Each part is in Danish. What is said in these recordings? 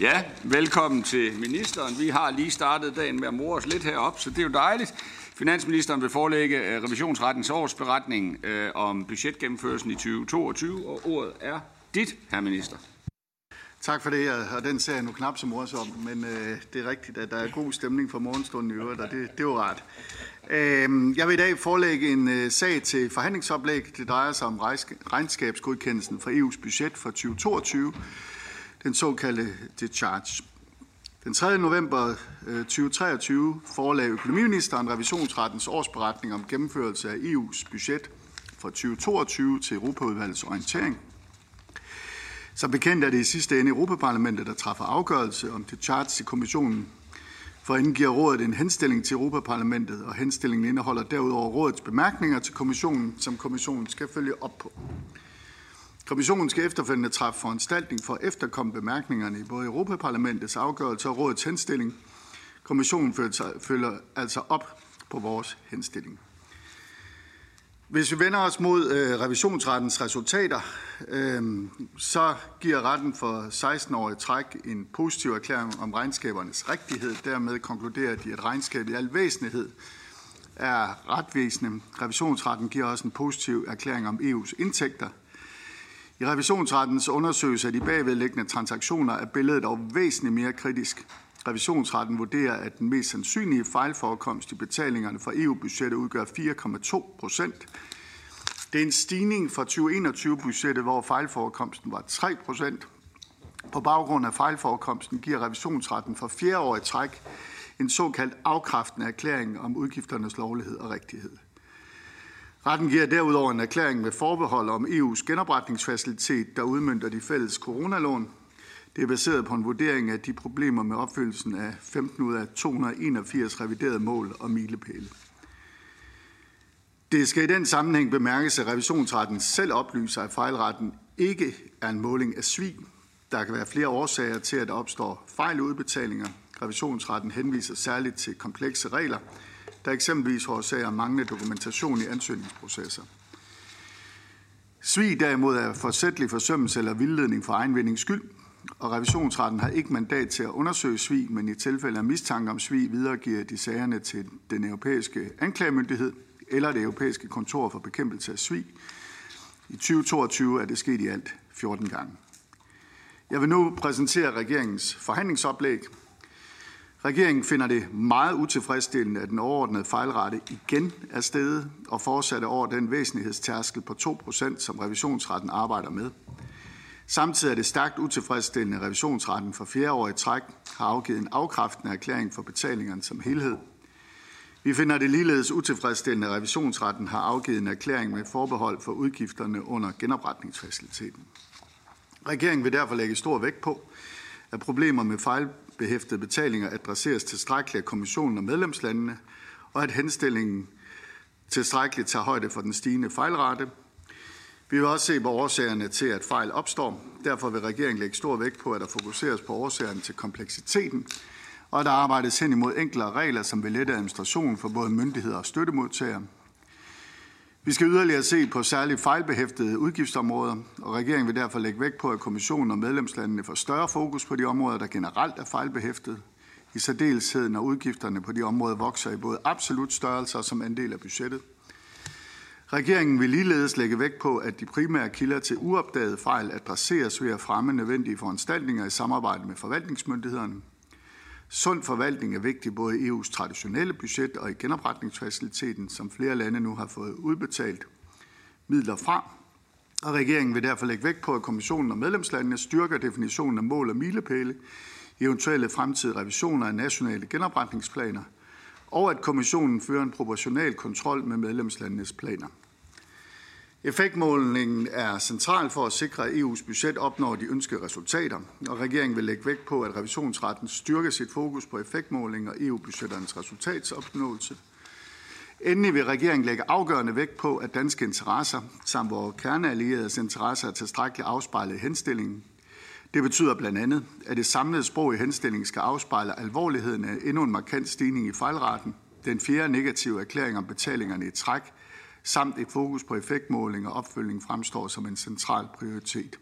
Ja, velkommen til ministeren. Vi har lige startet dagen med at more os lidt herop, så det er jo dejligt. Finansministeren vil forelægge øh, revisionsrettens årsberetning øh, om budgetgennemførelsen i 2022, og ordet er dit, herr minister. Tak for det, og den ser jeg nu knap så morsom, men øh, det er rigtigt, at der er god stemning for morgenstunden i øvrigt, og det, det er jo rart. Øh, jeg vil i dag forelægge en øh, sag til forhandlingsoplæg. Det drejer sig om regnskabsgodkendelsen for EU's budget for 2022, den såkaldte discharge. Den 3. november øh, 2023 forelagde økonomiministeren revisionsrettens årsberetning om gennemførelse af EU's budget for 2022 til Europaudvalgets orientering. Som bekendt er det i sidste ende Europaparlamentet, der træffer afgørelse om det charge til kommissionen. For inden giver rådet en henstilling til Europaparlamentet, og henstillingen indeholder derudover rådets bemærkninger til kommissionen, som kommissionen skal følge op på. Kommissionen skal efterfølgende træffe foranstaltning for at efterkomme bemærkningerne i både Europaparlamentets afgørelse og rådets henstilling. Kommissionen følger altså op på vores henstilling. Hvis vi vender os mod øh, revisionsrettens resultater, øh, så giver retten for 16-årige træk en positiv erklæring om regnskabernes rigtighed. Dermed konkluderer de, at regnskabet i al væsentlighed er retvisende. Revisionsretten giver også en positiv erklæring om EU's indtægter. I revisionsrettens undersøgelse af de bagvedliggende transaktioner er billedet dog væsentligt mere kritisk. Revisionsretten vurderer, at den mest sandsynlige fejlforekomst i betalingerne for EU-budgettet udgør 4,2 procent. Det er en stigning fra 2021-budgettet, hvor fejlforekomsten var 3 procent. På baggrund af fejlforekomsten giver revisionsretten for fjerde år i træk en såkaldt afkræftende erklæring om udgifternes lovlighed og rigtighed. Retten giver derudover en erklæring med forbehold om EU's genopretningsfacilitet, der udmyndter de fælles coronalån, det er baseret på en vurdering af de problemer med opfyldelsen af 15 ud af 281 reviderede mål og milepæle. Det skal i den sammenhæng bemærkes, at revisionsretten selv oplyser, at fejlretten ikke er en måling af svig. Der kan være flere årsager til, at der opstår fejl udbetalinger. Revisionsretten henviser særligt til komplekse regler, der eksempelvis forårsager manglende dokumentation i ansøgningsprocesser. Svig derimod er forsætlig forsømmelse eller vildledning for egenvindings skyld, og revisionsretten har ikke mandat til at undersøge svig, men i tilfælde af mistanke om svig videregiver de sagerne til den europæiske anklagemyndighed eller det europæiske kontor for bekæmpelse af svig. I 2022 er det sket i alt 14 gange. Jeg vil nu præsentere regeringens forhandlingsoplæg. Regeringen finder det meget utilfredsstillende, at den overordnede fejlrate igen er steget og fortsatte over den væsentlighedstærskel på 2%, som revisionsretten arbejder med. Samtidig er det stærkt utilfredsstillende, at revisionsretten for fjerde år i træk har afgivet en afkræftende erklæring for betalingerne som helhed. Vi finder det ligeledes utilfredsstillende, at revisionsretten har afgivet en erklæring med forbehold for udgifterne under genopretningsfaciliteten. Regeringen vil derfor lægge stor vægt på, at problemer med fejl fejlbehæftede betalinger adresseres tilstrækkeligt af kommissionen og medlemslandene, og at henstillingen tilstrækkeligt tager højde for den stigende fejlrate, vi vil også se på årsagerne til, at fejl opstår. Derfor vil regeringen lægge stor vægt på, at der fokuseres på årsagerne til kompleksiteten, og at der arbejdes hen imod enklere regler, som vil lette administrationen for både myndigheder og støttemodtagere. Vi skal yderligere se på særligt fejlbehæftede udgiftsområder, og regeringen vil derfor lægge vægt på, at kommissionen og medlemslandene får større fokus på de områder, der generelt er fejlbehæftede, i særdeleshed når udgifterne på de områder vokser i både absolut størrelse og som andel af budgettet. Regeringen vil ligeledes lægge vægt på, at de primære kilder til uopdagede fejl adresseres ved at fremme nødvendige foranstaltninger i samarbejde med forvaltningsmyndighederne. Sund forvaltning er vigtig både i EU's traditionelle budget og i genopretningsfaciliteten, som flere lande nu har fået udbetalt midler fra. Og regeringen vil derfor lægge vægt på, at kommissionen og medlemslandene styrker definitionen af mål og milepæle i eventuelle fremtidige revisioner af nationale genopretningsplaner – og at kommissionen fører en proportional kontrol med medlemslandenes planer. Effektmålingen er central for at sikre, at EU's budget opnår de ønskede resultater, og regeringen vil lægge vægt på, at revisionsretten styrker sit fokus på effektmåling og EU-budgetternes resultatsopnåelse. Endelig vil regeringen lægge afgørende vægt på, at danske interesser samt vores kerneallieredes interesser er tilstrækkeligt afspejlet i henstillingen, det betyder blandt andet, at det samlede sprog i henstillingen skal afspejle alvorligheden af endnu en markant stigning i fejlraten, den fjerde negative erklæring om betalingerne i træk, samt et fokus på effektmåling og opfølgning fremstår som en central prioritet.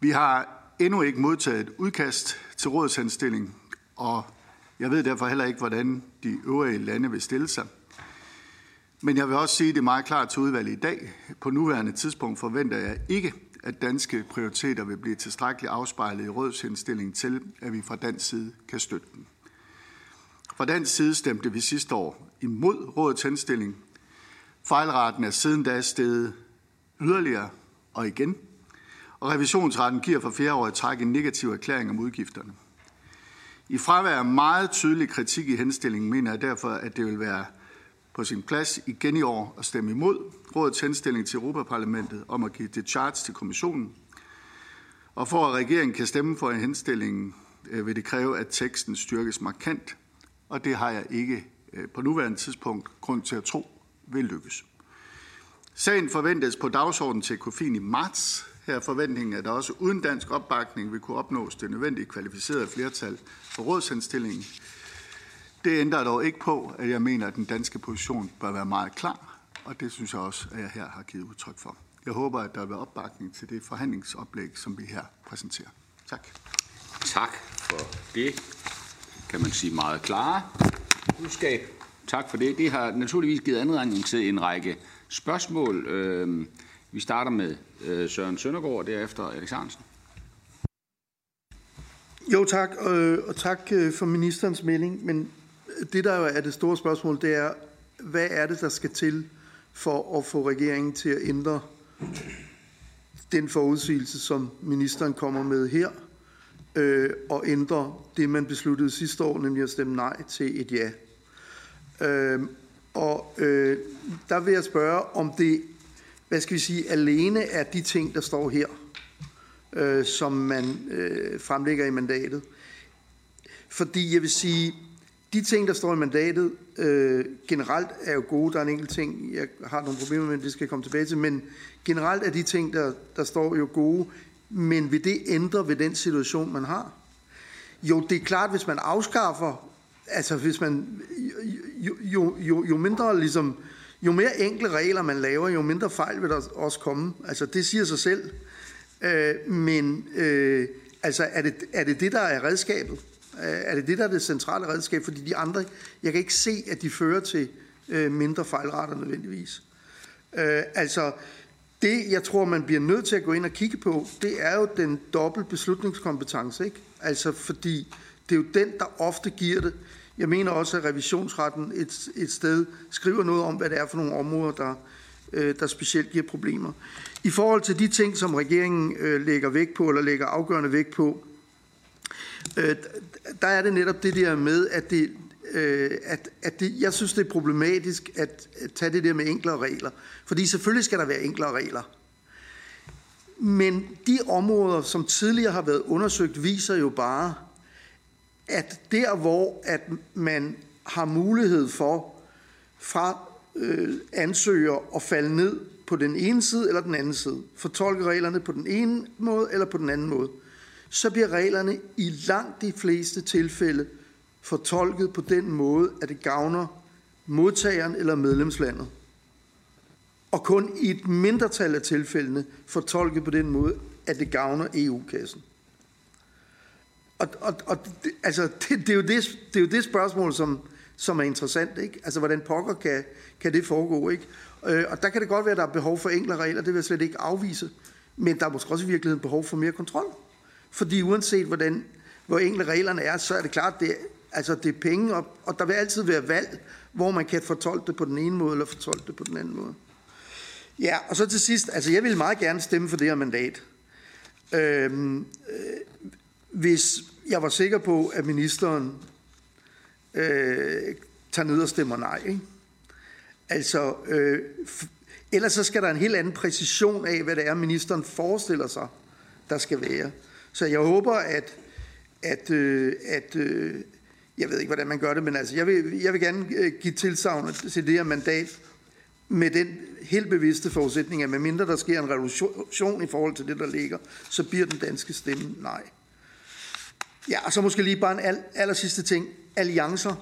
Vi har endnu ikke modtaget et udkast til rådshenstilling, og jeg ved derfor heller ikke, hvordan de øvrige lande vil stille sig. Men jeg vil også sige det meget klart til udvalget i dag. På nuværende tidspunkt forventer jeg ikke, at danske prioriteter vil blive tilstrækkeligt afspejlet i rådshenstilling til, at vi fra dansk side kan støtte den. Fra dansk side stemte vi sidste år imod rådets henstilling. Fejlraten er siden da steget yderligere og igen, og revisionsretten giver for fjerde år i træk en negativ erklæring om udgifterne. I fravær af meget tydelig kritik i henstillingen mener jeg derfor, at det vil være på sin plads igen i år at stemme imod rådets henstilling til Europaparlamentet om at give det charge til kommissionen. Og for at regeringen kan stemme for en henstilling, øh, vil det kræve, at teksten styrkes markant, og det har jeg ikke øh, på nuværende tidspunkt grund til at tro vil lykkes. Sagen forventes på dagsordenen til Kofin i marts. Her er forventningen, at der også uden dansk opbakning vil kunne opnås det nødvendige kvalificerede flertal for rådshenstillingen. Det ændrer dog ikke på, at jeg mener, at den danske position bør være meget klar, og det synes jeg også, at jeg her har givet udtryk for. Jeg håber, at der vil være opbakning til det forhandlingsoplæg, som vi her præsenterer. Tak. Tak for det, kan man sige, meget klare budskab. Tak for det. Det har naturligvis givet anledning til en række spørgsmål. Øhm, vi starter med øh, Søren Søndergaard, og derefter Alex Hansen. Jo tak, og tak øh, for ministerens melding, men det der er det store spørgsmål, det er, hvad er det, der skal til for at få regeringen til at ændre den forudsigelse, som ministeren kommer med her, øh, og ændre det, man besluttede sidste år, nemlig at stemme nej til et ja. Øh, og øh, der vil jeg spørge, om det, hvad skal vi sige, alene er de ting, der står her, øh, som man øh, fremlægger i mandatet. Fordi jeg vil sige, de ting, der står i mandatet, øh, generelt er jo gode. Der er en enkelt ting, jeg har nogle problemer med, det skal jeg komme tilbage til, men generelt er de ting, der, der står jo gode. Men vil det ændre ved den situation, man har? Jo, det er klart, hvis man afskaffer, altså hvis man, jo, jo, jo, mindre ligesom, jo mere enkle regler man laver, jo mindre fejl vil der også komme. Altså det siger sig selv. Øh, men øh, altså er det, er det det, der er redskabet? Øh, er det det, der er det centrale redskab? Fordi de andre, jeg kan ikke se, at de fører til øh, mindre fejlretter nødvendigvis. Øh, altså, det, jeg tror, man bliver nødt til at gå ind og kigge på, det er jo den dobbelt beslutningskompetence, ikke? Altså, fordi det er jo den, der ofte giver det. Jeg mener også, at revisionsretten et, et sted skriver noget om, hvad det er for nogle områder, der, øh, der specielt giver problemer. I forhold til de ting, som regeringen øh, lægger vægt på, eller lægger afgørende vægt på, øh, der er det netop det der med, at det, øh, at, at det, jeg synes, det er problematisk at, at tage det der med enklere regler. Fordi selvfølgelig skal der være enklere regler. Men de områder, som tidligere har været undersøgt, viser jo bare, at der, hvor at man har mulighed for fra øh, ansøger at falde ned på den ene side eller den anden side, fortolke reglerne på den ene måde eller på den anden måde, så bliver reglerne i langt de fleste tilfælde fortolket på den måde, at det gavner modtageren eller medlemslandet. Og kun i et mindretal af tilfældene fortolket på den måde, at det gavner EU-kassen. Og, og, og det, altså, det, det, er jo det, det er jo det spørgsmål, som, som er interessant. Ikke? Altså, hvordan pokker kan, kan det foregå? Ikke? Øh, og der kan det godt være, at der er behov for enklere regler, det vil jeg slet ikke afvise. Men der er måske også i virkeligheden behov for mere kontrol. Fordi uanset hvordan, hvor enkle reglerne er, så er det klart, det, altså det er penge, og, og der vil altid være valg, hvor man kan fortolke det på den ene måde, eller fortolke det på den anden måde. Ja, og så til sidst, altså jeg vil meget gerne stemme for det her mandat. Øhm, øh, hvis jeg var sikker på, at ministeren øh, tager ned og stemmer nej. Ikke? Altså, øh, ellers så skal der en helt anden præcision af, hvad det er, ministeren forestiller sig, der skal være. Så jeg håber, at, at, øh, at øh, jeg ved ikke, hvordan man gør det, men altså, jeg vil, jeg vil gerne øh, give tilsavn til det her mandat med den helt bevidste forudsætning, at medmindre der sker en revolution i forhold til det, der ligger, så bliver den danske stemme nej. Ja, og så måske lige bare en al, aller sidste ting. Alliancer.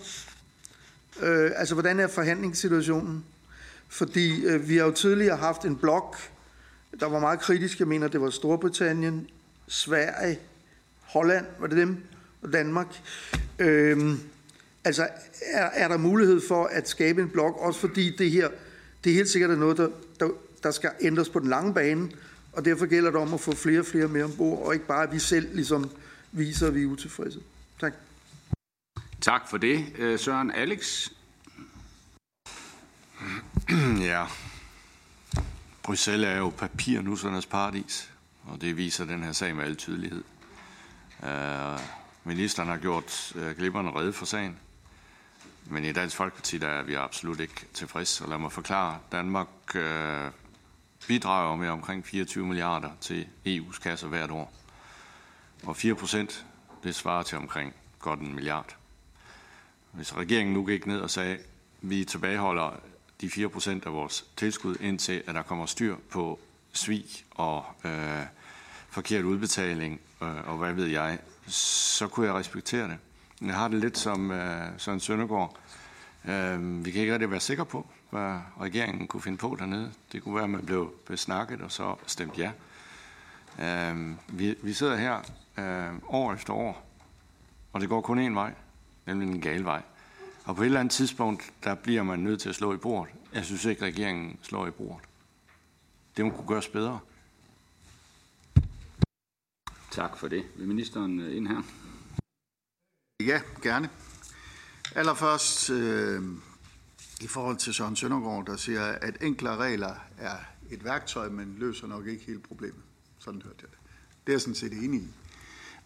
Øh, altså, hvordan er forhandlingssituationen? Fordi øh, vi har jo tidligere haft en blok, der var meget kritisk. Jeg mener, det var Storbritannien, Sverige, Holland, var det dem? Og Danmark. Øh, altså, er, er der mulighed for at skabe en blok, også fordi det her, det er helt sikkert er noget, der, der, der skal ændres på den lange bane, og derfor gælder det om at få flere og flere med ombord, og ikke bare at vi selv ligesom viser, at vi er utilfredse. Tak. Tak for det. Øh, Søren Alex? Ja. Bruxelles er jo papirnussernes paradis, og det viser den her sag med al tydelighed. Uh, ministeren har gjort uh, glipperne redde for sagen, men i Dansk Folkeparti der er vi absolut ikke tilfreds. Og lad mig forklare, Danmark uh, bidrager med omkring 24 milliarder til EU's kasser hvert år. Og 4 procent, det svarer til omkring godt en milliard. Hvis regeringen nu gik ned og sagde, vi tilbageholder de 4 procent af vores tilskud, indtil at der kommer styr på svig og øh, forkert udbetaling, øh, og hvad ved jeg, så kunne jeg respektere det. Jeg har det lidt som øh, Søren Søndergaard. Øh, vi kan ikke rigtig være sikre på, hvad regeringen kunne finde på dernede. Det kunne være, at man blev besnakket og så stemt ja. Øh, vi, vi sidder her øh, år efter år, og det går kun én vej, nemlig en gal vej. Og på et eller andet tidspunkt, der bliver man nødt til at slå i bordet. Jeg synes ikke, regeringen slår i bordet. Det må kunne gøres bedre. Tak for det. Vil ministeren øh, ind her? Ja, gerne. Allerførst øh, i forhold til Søren Søndergaard, der siger, at enklere regler er et værktøj, men løser nok ikke hele problemet. Sådan hørte jeg det. Det er jeg sådan set enig i.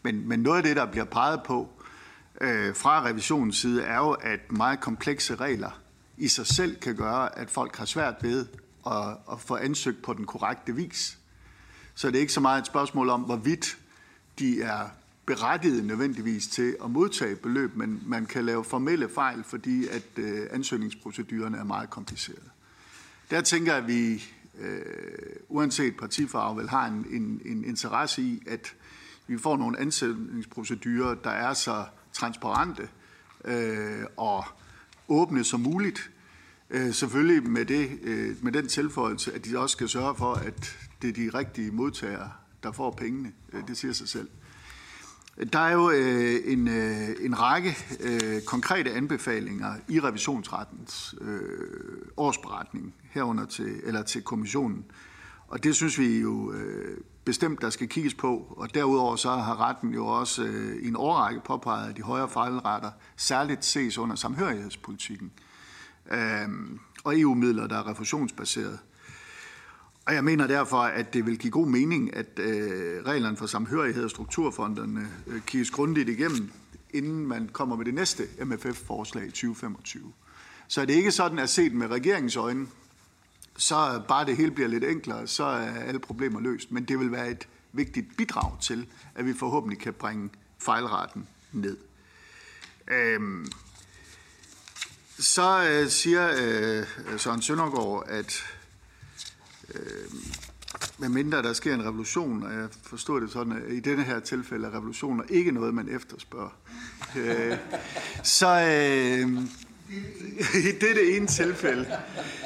Men, men noget af det, der bliver peget på øh, fra revisionens side, er jo, at meget komplekse regler i sig selv kan gøre, at folk har svært ved at, at få ansøgt på den korrekte vis. Så det er ikke så meget et spørgsmål om, hvorvidt de er berettiget nødvendigvis til at modtage beløb, men man kan lave formelle fejl, fordi at øh, ansøgningsprocedurerne er meget komplicerede. Der tænker jeg, at vi, øh, uanset partifarve, vel har en, en, en interesse i, at vi får nogle ansøgningsprocedurer, der er så transparente øh, og åbne som muligt. Øh, selvfølgelig med, det, øh, med den tilføjelse, at de også skal sørge for, at det er de rigtige modtagere, der får pengene. Øh, det siger sig selv. Der er jo øh, en, øh, en række øh, konkrete anbefalinger i revisionsrettens øh, årsberetning herunder til, eller til kommissionen. Og det synes vi jo øh, bestemt, der skal kigges på. Og derudover så har retten jo også øh, i en årrække påpeget, at de højere fejlretter særligt ses under samhørighedspolitikken øh, og EU-midler, der er refusionsbaseret. Og jeg mener derfor, at det vil give god mening, at øh, reglerne for samhørighed og strukturfonderne øh, kigges grundigt igennem, inden man kommer med det næste MFF-forslag i 2025. Så er det ikke sådan, at set med regeringens øjne, så bare det hele bliver lidt enklere, så er alle problemer løst. Men det vil være et vigtigt bidrag til, at vi forhåbentlig kan bringe fejlraten ned. Øhm, så øh, siger øh, Søren Søndergaard, at øh, medmindre der sker en revolution, og jeg forstår det sådan, at i denne her tilfælde er revolutioner ikke noget, man efterspørger. øh, så øh, i dette ene tilfælde,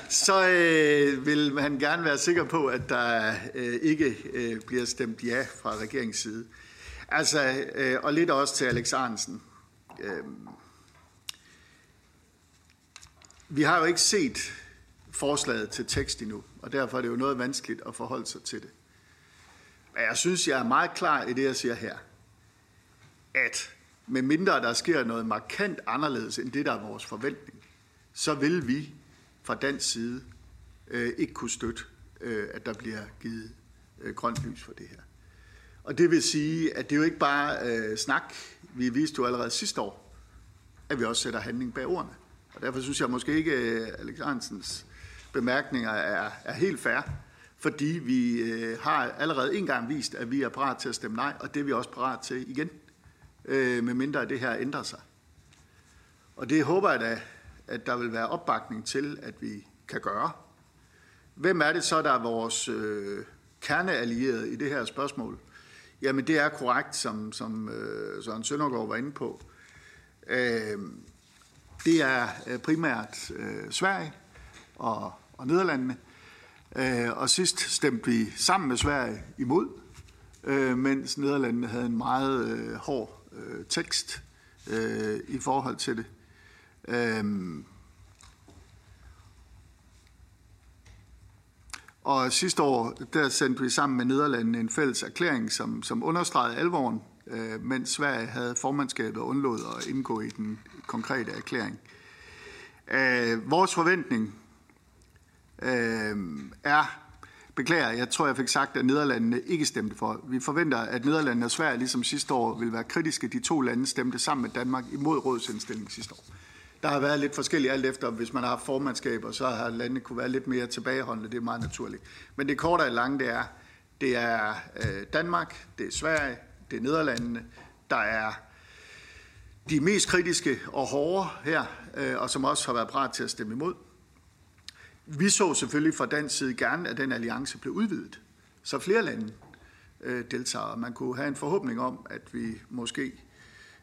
så øh, vil han gerne være sikker på, at der øh, ikke øh, bliver stemt ja fra regeringens side. Altså, øh, og lidt også til Alex Arnsen. Øh, vi har jo ikke set forslaget til tekst endnu, og derfor er det jo noget vanskeligt at forholde sig til det. Men jeg synes, jeg er meget klar i det, jeg siger her, at med mindre der sker noget markant anderledes end det, der er vores forventning, så vil vi fra dansk side øh, ikke kunne støtte, øh, at der bliver givet øh, grønt lys for det her. Og det vil sige, at det er jo ikke bare øh, snak. Vi viste jo allerede sidste år, at vi også sætter handling bag ordene. Og derfor synes jeg måske ikke, at Alex Hansens bemærkninger er, er helt fair, fordi vi øh, har allerede en gang vist, at vi er parat til at stemme nej, og det er vi også parat til igen, øh, medmindre det her ændrer sig. Og det håber jeg da, at der vil være opbakning til, at vi kan gøre. Hvem er det så, der er vores øh, kerneallierede i det her spørgsmål? Jamen det er korrekt, som, som øh, Søren Søndergaard var inde på. Øh, det er øh, primært øh, Sverige og, og Nederlandene. Øh, og sidst stemte vi sammen med Sverige imod øh, mens Nederlandene havde en meget øh, hård øh, tekst øh, i forhold til det. Øh, og sidste år, der sendte vi sammen med Nederlandene en fælles erklæring, som, som understregede alvoren, øh, mens Sverige havde formandskabet og undlod at indgå i den konkrete erklæring. Øh, vores forventning øh, er, beklager, jeg tror, jeg fik sagt, at Nederlandene ikke stemte for. Vi forventer, at Nederlandene og Sverige, ligesom sidste år, vil være kritiske. De to lande stemte sammen med Danmark imod rådsindstilling sidste år. Der har været lidt forskelligt alt efter, hvis man har haft formandskaber, så har landene kunne være lidt mere tilbageholdende. Det er meget naturligt. Men det korte og lange, det er, det er øh, Danmark, det er Sverige, det er Nederlandene, der er de mest kritiske og hårde her, øh, og som også har været parat til at stemme imod. Vi så selvfølgelig fra dansk side gerne, at den alliance blev udvidet, så flere lande øh, deltager. Man kunne have en forhåbning om, at vi måske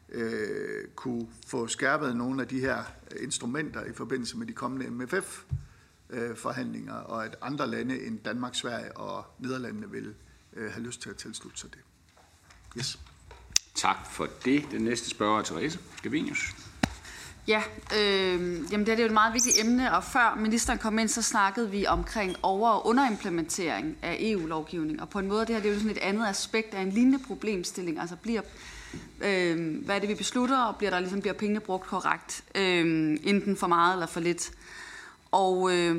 øh, kunne få skærpet nogle af de her instrumenter i forbindelse med de kommende MFF-forhandlinger, øh, og at andre lande end Danmark, Sverige og Nederlandene vil øh, have lyst til at tilslutte sig det. Yes. Tak for det. Den næste spørger er Therese Gavinius. Ja, øh, jamen det er jo et meget vigtigt emne, og før ministeren kom ind, så snakkede vi omkring over- og underimplementering af EU-lovgivning, og på en måde det her det er jo sådan et andet aspekt af en lignende problemstilling, altså bliver, øh, hvad er det vi beslutter, og bliver der ligesom bliver pengene brugt korrekt, øh, enten for meget eller for lidt. Og øh,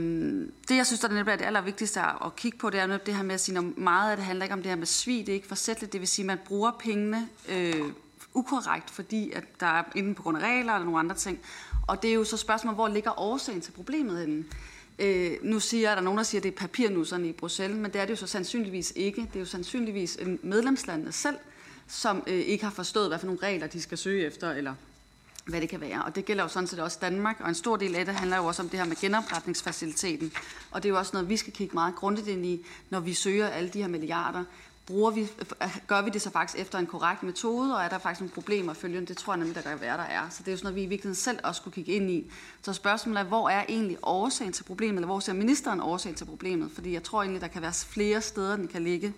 det, jeg synes, der er det allervigtigste at kigge på, det er netop det her med at sige, at meget af det handler ikke om det her med svig, det er ikke forsætteligt, det vil sige, at man bruger pengene øh, ukorrekt, fordi at der er enten på grund af regler eller nogle andre ting. Og det er jo så spørgsmålet, hvor ligger årsagen til problemet henne? Øh, nu siger at der er nogen, der siger, at det er papirnusserne i Bruxelles, men det er det jo så sandsynligvis ikke. Det er jo sandsynligvis øh, medlemslandene selv, som øh, ikke har forstået, hvad for nogle regler de skal søge efter, eller hvad det kan være. Og det gælder jo sådan set også Danmark, og en stor del af det handler jo også om det her med genopretningsfaciliteten. Og det er jo også noget, vi skal kigge meget grundigt ind i, når vi søger alle de her milliarder bruger vi, øh, gør vi det så faktisk efter en korrekt metode, og er der faktisk nogle problemer følgende? Det tror jeg nemlig, der kan være, der er. Så det er jo sådan noget, vi i virkeligheden selv også skulle kigge ind i. Så spørgsmålet er, hvor er egentlig årsagen til problemet, eller hvor ser ministeren årsagen til problemet? Fordi jeg tror egentlig, der kan være flere steder, den kan ligge.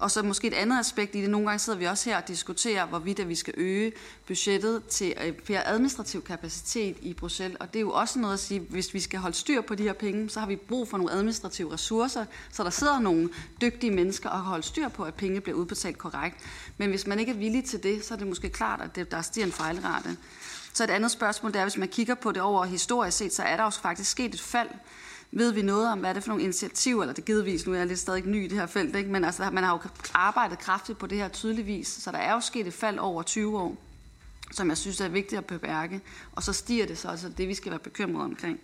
Og så måske et andet aspekt i det. Nogle gange sidder vi også her og diskuterer, hvorvidt vi skal øge budgettet til øh, mere administrativ kapacitet i Bruxelles. Og det er jo også noget at sige, hvis vi skal holde styr på de her penge, så har vi brug for nogle administrative ressourcer, så der sidder nogle dygtige mennesker og holder styr på, at penge bliver udbetalt korrekt. Men hvis man ikke er villig til det, så er det måske klart, at det, der stiger en fejlrate. Så et andet spørgsmål, det er, hvis man kigger på det over historisk set, så er der også faktisk sket et fald ved vi noget om, hvad er det for nogle initiativer, eller det givetvis, nu er jeg lidt stadig ny i det her felt, ikke? men altså, man har jo arbejdet kraftigt på det her tydeligvis, så der er jo sket et fald over 20 år, som jeg synes er vigtigt at bemærke, og så stiger det så, altså det vi skal være bekymrede omkring.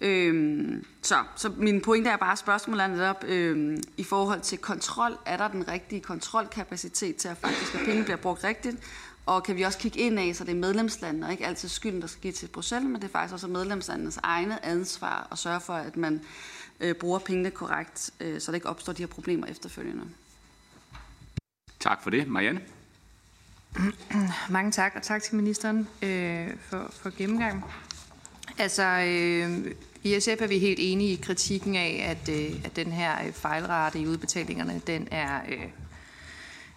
Øhm, så, så min pointe er bare, spørgsmålet er netop øhm, i forhold til kontrol. Er der den rigtige kontrolkapacitet til at faktisk, at penge bliver brugt rigtigt? Og kan vi også kigge ind af, så det er medlemslandene, og ikke altid skylden, der skal give til Bruxelles, men det er faktisk også medlemslandenes egne ansvar at sørge for, at man øh, bruger pengene korrekt, øh, så der ikke opstår de her problemer efterfølgende. Tak for det. Marianne? Mange tak, og tak til ministeren øh, for, for gennemgang. Altså, øh, i SF er vi helt enige i kritikken af, at, øh, at den her øh, fejlrate i udbetalingerne, den er øh,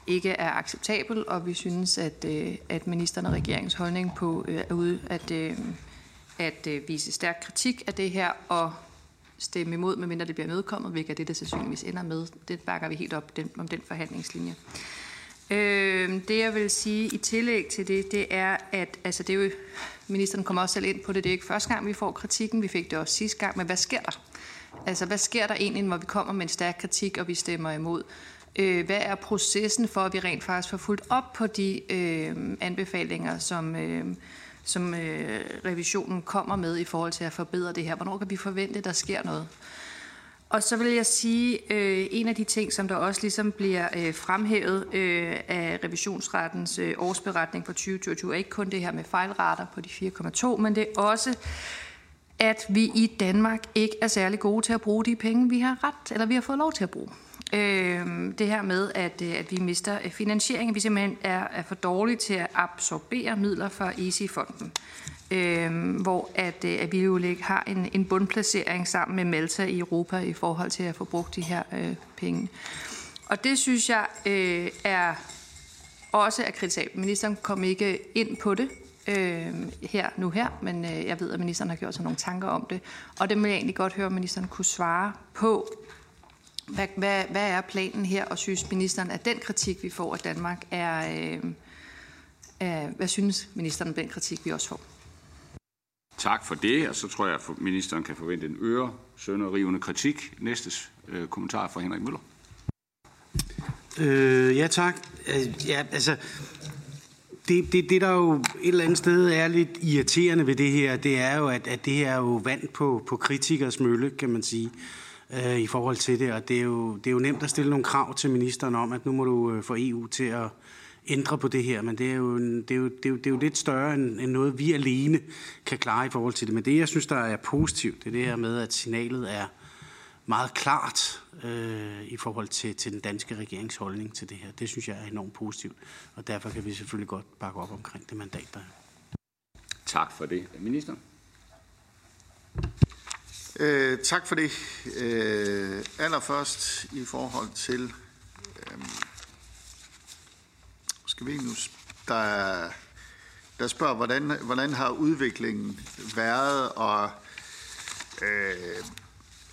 ikke er acceptabel, og vi synes, at, øh, at ministeren og regeringens holdning på øh, er ude at, øh, at øh, vise stærk kritik af det her og stemme imod, medmindre det bliver medkommet, hvilket er det, der sandsynligvis ender med. Det bakker vi helt op den, om den forhandlingslinje. Øh, det jeg vil sige i tillæg til det, det er, at altså det er jo, ministeren kommer også selv ind på det, det er ikke første gang, vi får kritikken, vi fik det også sidste gang, men hvad sker der? Altså, hvad sker der egentlig, når vi kommer med en stærk kritik, og vi stemmer imod? Øh, hvad er processen for, at vi rent faktisk får fuldt op på de øh, anbefalinger, som, øh, som øh, revisionen kommer med i forhold til at forbedre det her? Hvornår kan vi forvente, at der sker noget? Og så vil jeg sige, øh, en af de ting, som der også ligesom bliver øh, fremhævet øh, af revisionsrettens øh, årsberetning for 2022, er ikke kun det her med fejlrater på de 4,2, men det er også, at vi i Danmark ikke er særlig gode til at bruge de penge, vi har ret, eller vi har fået lov til at bruge. Øh, det her med, at, øh, at vi mister øh, finansiering, vi simpelthen er, er for dårlige til at absorbere midler fra EASY-fonden. Øh, hvor at, øh, at vi jo har en, en bundplacering sammen med Malta i Europa i forhold til at få brugt de her øh, penge. Og det synes jeg øh, er også er kritisabelt. Ministeren kom ikke ind på det øh, her nu her, men øh, jeg ved, at ministeren har gjort sig nogle tanker om det. Og det vil jeg egentlig godt høre, om ministeren kunne svare på. Hvad, hvad, hvad er planen her, og synes ministeren, at den kritik, vi får af Danmark, er... Øh, er hvad synes ministeren om den kritik, vi også får? Tak for det, og så tror jeg, at ministeren kan forvente en øre sønderrivende kritik. Næste øh, kommentar fra Henrik Møller. Øh, ja, tak. Øh, ja, altså, det, det, det, der jo et eller andet sted er lidt irriterende ved det her, det er jo, at, at det her er jo vand på, på kritikers mølle, kan man sige, øh, Øh, i forhold til det. Og det er, jo, det er jo nemt at stille nogle krav til ministeren om, at nu må du øh, få EU til at ændre på det her, men det er jo, det er jo, det er jo, det er jo lidt større end, end noget, vi alene kan klare i forhold til det. Men det, jeg synes, der er positivt, det er det her med, at signalet er meget klart øh, i forhold til, til den danske regeringsholdning til det her. Det synes jeg er enormt positivt, og derfor kan vi selvfølgelig godt bakke op omkring det mandat, der er. Tak for det. Minister? Øh, tak for det. Øh, allerførst i forhold til, øh, skal vi nu, der, der spørger, hvordan, hvordan har udviklingen været, og øh,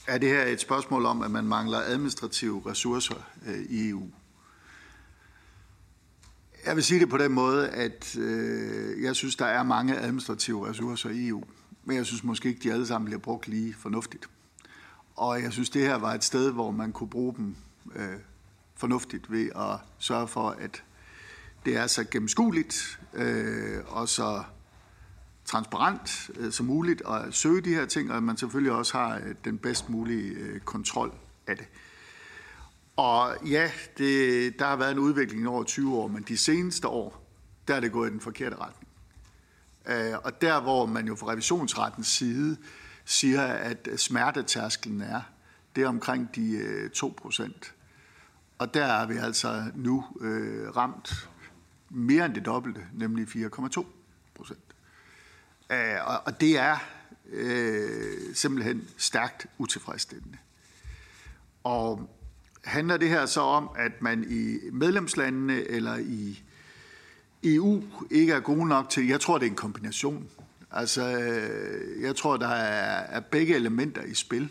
er det her et spørgsmål om, at man mangler administrative ressourcer øh, i EU? Jeg vil sige det på den måde, at øh, jeg synes, der er mange administrative ressourcer i EU, men jeg synes måske ikke, de alle sammen bliver brugt lige fornuftigt. Og jeg synes, det her var et sted, hvor man kunne bruge dem øh, fornuftigt ved at sørge for, at det er så gennemskueligt øh, og så transparent øh, som muligt at søge de her ting, og at man selvfølgelig også har øh, den bedst mulige øh, kontrol af det. Og ja, det, der har været en udvikling over 20 år, men de seneste år, der er det gået i den forkerte retning. Øh, og der, hvor man jo fra revisionsrettens side siger, at smertetærskelen er, det er omkring de øh, 2 procent. Og der er vi altså nu øh, ramt mere end det dobbelte, nemlig 4,2 procent. Øh, og det er øh, simpelthen stærkt utilfredsstillende. Og handler det her så om, at man i medlemslandene eller i EU ikke er gode nok til, jeg tror, det er en kombination. Altså, øh, jeg tror, der er, er begge elementer i spil.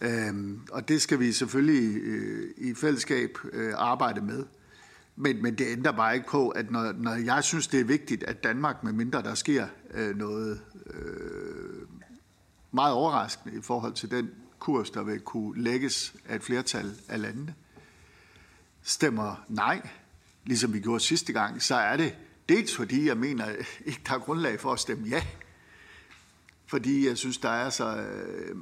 Øhm, og det skal vi selvfølgelig øh, i fællesskab øh, arbejde med. Men, men det ændrer bare ikke på, at når, når jeg synes, det er vigtigt, at Danmark, med mindre der sker øh, noget øh, meget overraskende i forhold til den kurs, der vil kunne lægges af et flertal af landene, stemmer nej, ligesom vi gjorde sidste gang, så er det dels fordi, jeg mener ikke, der er grundlag for at stemme ja, fordi jeg synes, der er så øh,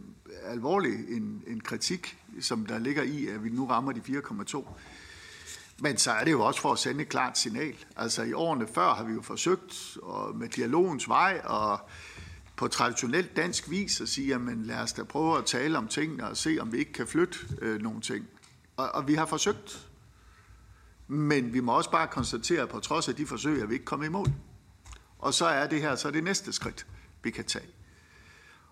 alvorlig en, en kritik, som der ligger i, at vi nu rammer de 4,2 men så er det jo også for at sende et klart signal. Altså i årene før har vi jo forsøgt og med dialogens vej og på traditionelt dansk vis at sige, jamen lad os da prøve at tale om tingene og se, om vi ikke kan flytte øh, nogle ting. Og, og vi har forsøgt. Men vi må også bare konstatere, at på trods af de forsøg, at vi ikke kommet i mål. Og så er det her så det næste skridt, vi kan tage.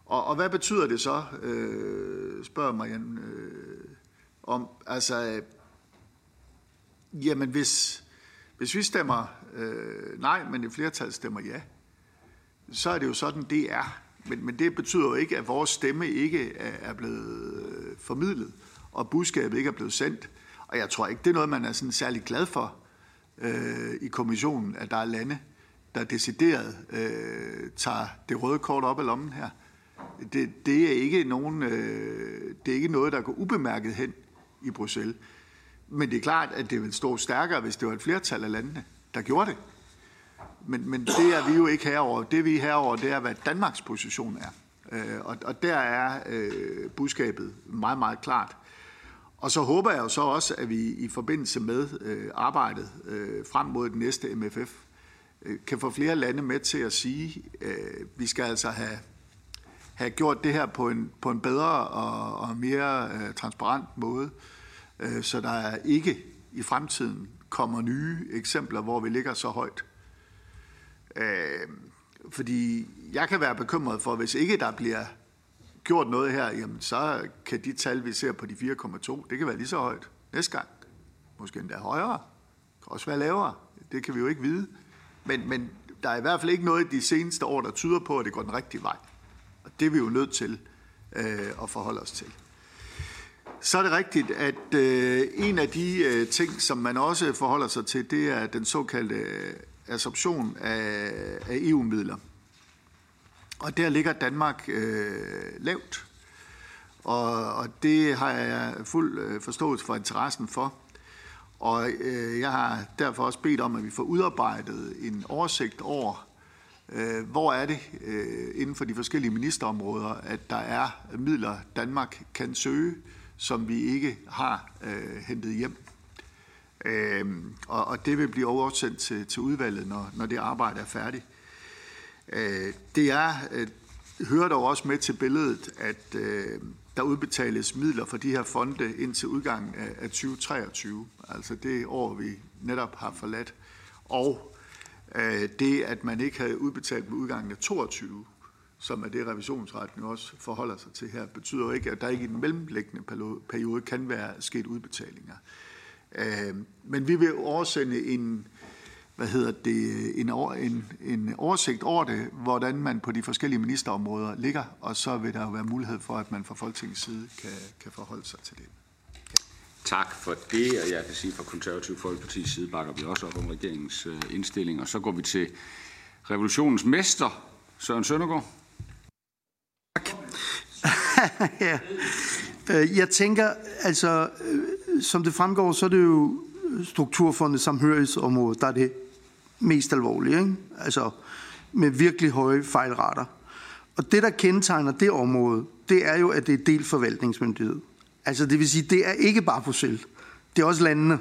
Og, og hvad betyder det så, øh, spørger Marianne øh, om. Altså, øh, Jamen, hvis, hvis vi stemmer øh, nej, men et flertal stemmer ja, så er det jo sådan, det er. Men, men det betyder jo ikke, at vores stemme ikke er, er blevet øh, formidlet, og budskabet ikke er blevet sendt. Og jeg tror ikke, det er noget, man er sådan særlig glad for øh, i kommissionen, at der er lande, der decideret øh, tager det røde kort op af lommen her. Det, det, er ikke nogen, øh, det er ikke noget, der går ubemærket hen i Bruxelles. Men det er klart, at det vil stå stærkere, hvis det var et flertal af landene, der gjorde det. Men, men det er vi jo ikke herover. Det vi er herover, det er, hvad Danmarks position er. Øh, og, og der er øh, budskabet meget, meget klart. Og så håber jeg jo så også, at vi i forbindelse med øh, arbejdet øh, frem mod den næste MFF, øh, kan få flere lande med til at sige, øh, vi skal altså have, have gjort det her på en, på en bedre og, og mere øh, transparent måde. Øh, Øh, så der ikke i fremtiden kommer nye eksempler, hvor vi ligger så højt. Øh, fordi jeg kan være bekymret for, hvis ikke der bliver gjort noget her, jamen så kan de tal, vi ser på de 4,2, det kan være lige så højt. næste gang. Måske endda højere. Det kan også være lavere. Det kan vi jo ikke vide. Men, men der er i hvert fald ikke noget i de seneste år, der tyder på, at det går den rigtige vej. Og det er vi jo nødt til øh, at forholde os til. Så er det rigtigt, at øh, en af de øh, ting, som man også forholder sig til, det er den såkaldte øh, absorption af, af EU-midler. Og der ligger Danmark øh, lavt. Og, og det har jeg fuld øh, forståelse for interessen for. Og øh, jeg har derfor også bedt om, at vi får udarbejdet en oversigt over, øh, hvor er det øh, inden for de forskellige ministerområder, at der er midler, Danmark kan søge, som vi ikke har øh, hentet hjem. Øh, og, og det vil blive oversendt til, til udvalget, når, når det arbejde er færdigt. Øh, det er, øh, hører dog også med til billedet, at øh, der udbetales midler for de her fonde indtil udgangen af, 2023, altså det år, vi netop har forladt. Og det, at man ikke havde udbetalt med udgangen af 22, som er det revisionsretten også forholder sig til her, betyder jo ikke, at der ikke i den mellemliggende periode kan være sket udbetalinger. Men vi vil oversende en, hvad hedder det, en, over, en, en oversigt over det, hvordan man på de forskellige ministerområder ligger, og så vil der jo være mulighed for, at man fra Folketingets side kan, kan forholde sig til det. Tak for det, og jeg kan sige, fra konservativ Folkeparti's side bakker vi også op om regeringens øh, indstilling. Og så går vi til revolutionens mester, Søren Søndergaard. Tak. ja. Øh, jeg tænker, altså, øh, som det fremgår, så er det jo strukturfondet samhørighedsområde, der er det mest alvorlige, ikke? altså med virkelig høje fejlrater. Og det, der kendetegner det område, det er jo, at det er delt forvaltningsmyndighed. Altså det vil sige, det er ikke bare Bruxelles, det er også landene.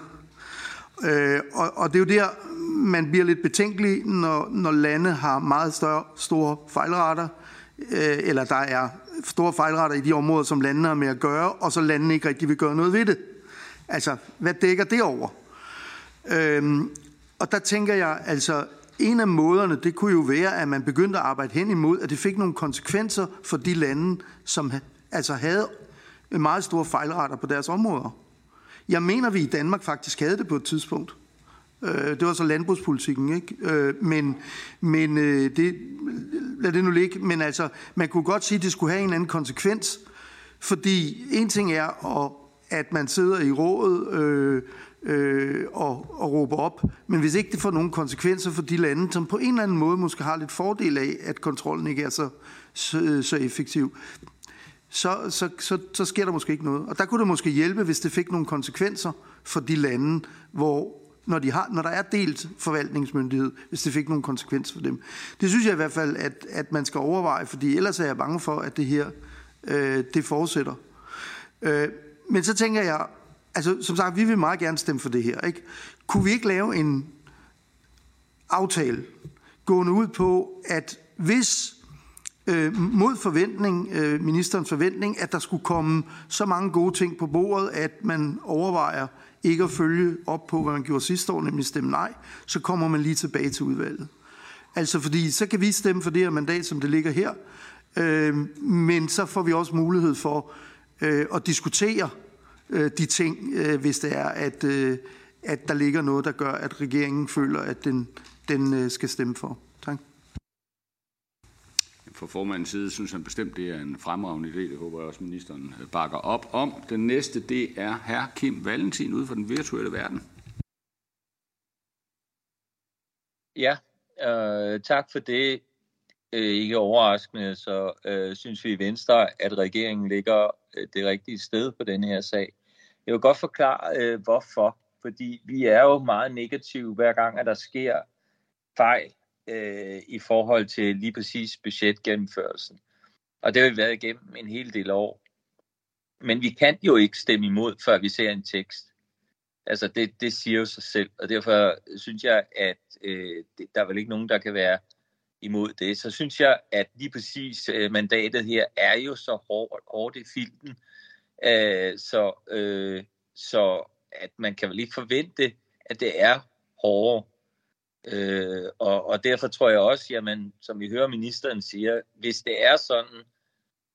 Øh, og, og det er jo der, man bliver lidt betænkelig, når, når lande har meget større, store fejlrater, øh, eller der er store fejlrater i de områder, som landene har med at gøre, og så landene ikke rigtig vil gøre noget ved det. Altså, hvad dækker det over? Øhm, og der tænker jeg, altså, en af måderne, det kunne jo være, at man begyndte at arbejde hen imod, at det fik nogle konsekvenser for de lande, som altså havde meget store fejlretter på deres områder. Jeg mener, vi i Danmark faktisk havde det på et tidspunkt. Øh, det var så landbrugspolitikken, ikke? Øh, men, men øh, det, lad det nu ligge. Men altså, man kunne godt sige, at det skulle have en anden konsekvens. Fordi en ting er, at, at man sidder i rådet øh, og, og råbe op. Men hvis ikke det får nogen konsekvenser for de lande, som på en eller anden måde måske har lidt fordel af, at kontrollen ikke er så, så, øh, så effektiv, så, så, så, så sker der måske ikke noget. Og der kunne det måske hjælpe, hvis det fik nogle konsekvenser for de lande, hvor når, de har, når der er delt forvaltningsmyndighed, hvis det fik nogle konsekvenser for dem. Det synes jeg i hvert fald, at, at man skal overveje, fordi ellers er jeg bange for, at det her øh, det fortsætter. Øh, men så tænker jeg, altså som sagt, vi vil meget gerne stemme for det her. Ikke? Kunne vi ikke lave en aftale gående ud på, at hvis øh, mod forventning, øh, ministerens forventning, at der skulle komme så mange gode ting på bordet, at man overvejer ikke at følge op på, hvad man gjorde sidste år, nemlig stemme nej, så kommer man lige tilbage til udvalget. Altså fordi, så kan vi stemme for det her mandat, som det ligger her, øh, men så får vi også mulighed for øh, at diskutere de ting, øh, hvis det er, at, øh, at der ligger noget, der gør, at regeringen føler, at den, den øh, skal stemme for. Tak. For formandens side synes han bestemt, det er en fremragende idé. Det håber jeg også, ministeren øh, bakker op om. Den næste, det er hr. Kim Valentin ude for den virtuelle verden. Ja, øh, tak for det. Øh, ikke overraskende, så øh, synes vi i Venstre, at regeringen ligger øh, det rigtige sted på den her sag. Jeg vil godt forklare, øh, hvorfor. Fordi vi er jo meget negative, hver gang, at der sker fejl øh, i forhold til lige præcis budgetgennemførelsen. Og det har vi været igennem en hel del år. Men vi kan jo ikke stemme imod, før vi ser en tekst. Altså det, det siger jo sig selv, og derfor synes jeg, at øh, der er vel ikke nogen, der kan være imod det. Så synes jeg, at lige præcis øh, mandatet her er jo så hårdt, hårdt i filten, øh, så, øh, så at man kan vel ikke forvente, at det er hårdere. Øh, og, og derfor tror jeg også, jamen, som vi hører ministeren siger, hvis det er sådan,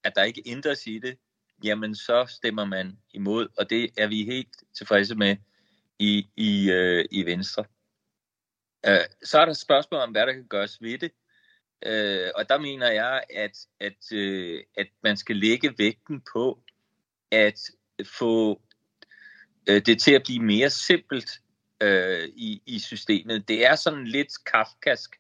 at der ikke ændres i det, jamen så stemmer man imod, og det er vi helt tilfredse med i, i, øh, i Venstre. Øh, så er der spørgsmål om, hvad der kan gøres ved det. Øh, og der mener jeg, at, at, øh, at man skal lægge vægten på at få øh, det til at blive mere simpelt øh, i, i systemet. Det er sådan lidt kafkask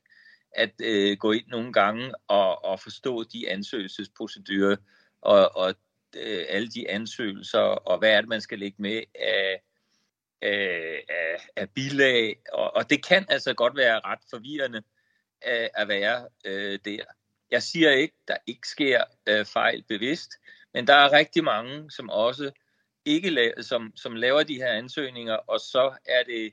at øh, gå ind nogle gange og, og forstå de ansøgelsesprocedurer og, og øh, alle de ansøgelser, og hvad er det, man skal lægge med af, af, af, af bilag. Og, og det kan altså godt være ret forvirrende at, at være øh, der. Jeg siger ikke, der ikke sker øh, fejl bevidst, men der er rigtig mange, som også ikke la- som, som laver de her ansøgninger, og så er det,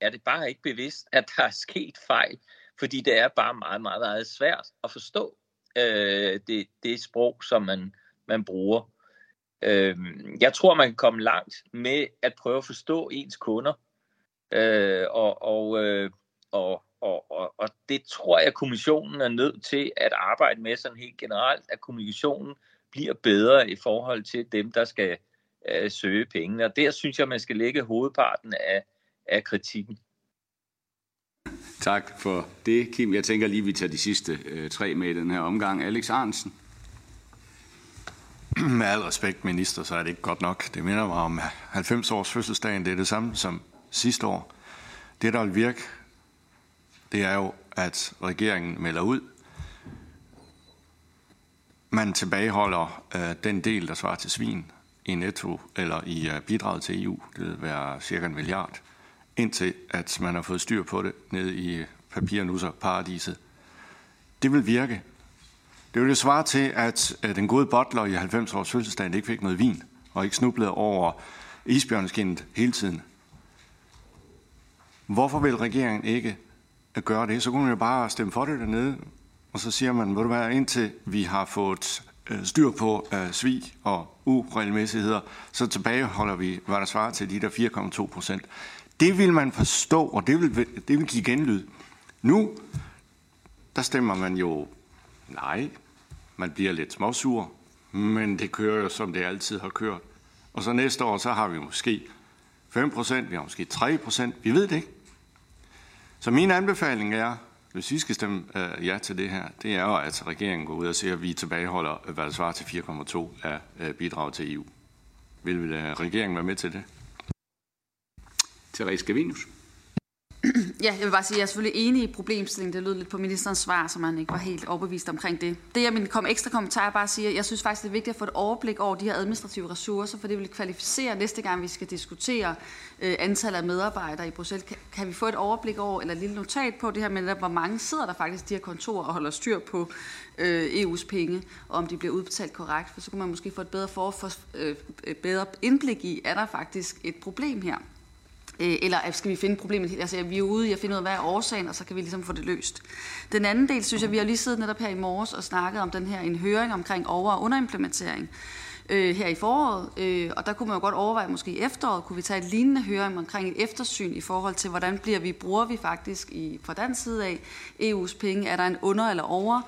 er det bare ikke bevidst, at der er sket fejl, fordi det er bare meget, meget, meget svært at forstå øh, det, det sprog, som man, man bruger. Øh, jeg tror, man kan komme langt med at prøve at forstå ens kunder, øh, og, og, øh, og, og, og, og det tror jeg, at kommissionen er nødt til at arbejde med sådan helt generelt, at kommunikationen bliver bedre i forhold til dem, der skal øh, søge pengene. Og der synes jeg, man skal lægge hovedparten af, af kritikken. Tak for det, Kim. Jeg tænker lige, at vi tager de sidste øh, tre med i den her omgang. Alex Arnsen. Med al respekt, minister, så er det ikke godt nok. Det minder mig om 90 års fødselsdagen. Det er det samme som sidste år. Det, der vil virke, det er jo, at regeringen melder ud. Man tilbageholder øh, den del, der svarer til svin i netto eller i øh, bidraget til EU. Det vil være cirka en milliard indtil at man har fået styr på det ned i øh, papirnusser paradiset. Det vil virke. Det vil jo svare til, at øh, den gode bottler i 90 års fødselsdag ikke fik noget vin, og ikke snublede over isbjørneskindet hele tiden. Hvorfor vil regeringen ikke gøre det? Så kunne man jo bare stemme for det dernede, og så siger man, hvor du være indtil vi har fået øh, styr på uh, svig og uregelmæssigheder, så tilbageholder vi, hvad der svarer til de der 4,2 procent. Det vil man forstå, og det vil, det vil give genlyd. Nu, der stemmer man jo nej. Man bliver lidt småsur, men det kører jo, som det altid har kørt. Og så næste år, så har vi måske 5 procent, vi har måske 3 procent, vi ved det ikke. Så min anbefaling er, hvis I skal stemme øh, ja til det her, det er jo, at regeringen går ud og siger, at vi tilbageholder, øh, hvad der svarer til 4,2 af øh, bidrag til EU. Vil uh, regeringen være med til det? Therese Gavinius. Ja, jeg vil bare sige, at jeg er selvfølgelig enig i problemstillingen. Det lød lidt på ministerens svar, som man ikke var helt overbevist omkring det. Det, jeg min kom ekstra kommentar er bare at sige, at jeg synes faktisk, det er vigtigt at få et overblik over de her administrative ressourcer, for det vil kvalificere næste gang, vi skal diskutere øh, antallet af medarbejdere i Bruxelles. Kan, kan vi få et overblik over, eller et lille notat på det her med, hvor mange sidder der faktisk de her kontorer og holder styr på øh, EU's penge, og om de bliver udbetalt korrekt, for så kunne man måske få et bedre, for, for, øh, bedre indblik i, er der faktisk et problem her. Øh, eller skal vi finde problemet? Altså, vi er ude i at finde ud af, hvad er årsagen, og så kan vi ligesom få det løst. Den anden del, synes jeg, vi har lige siddet netop her i morges og snakket om den her en høring omkring over- og underimplementering øh, her i foråret, øh, og der kunne man jo godt overveje, måske i efteråret, kunne vi tage et lignende høring omkring et eftersyn i forhold til, hvordan bliver vi, bruger vi faktisk i, fra den side af EU's penge, er der en under- eller over,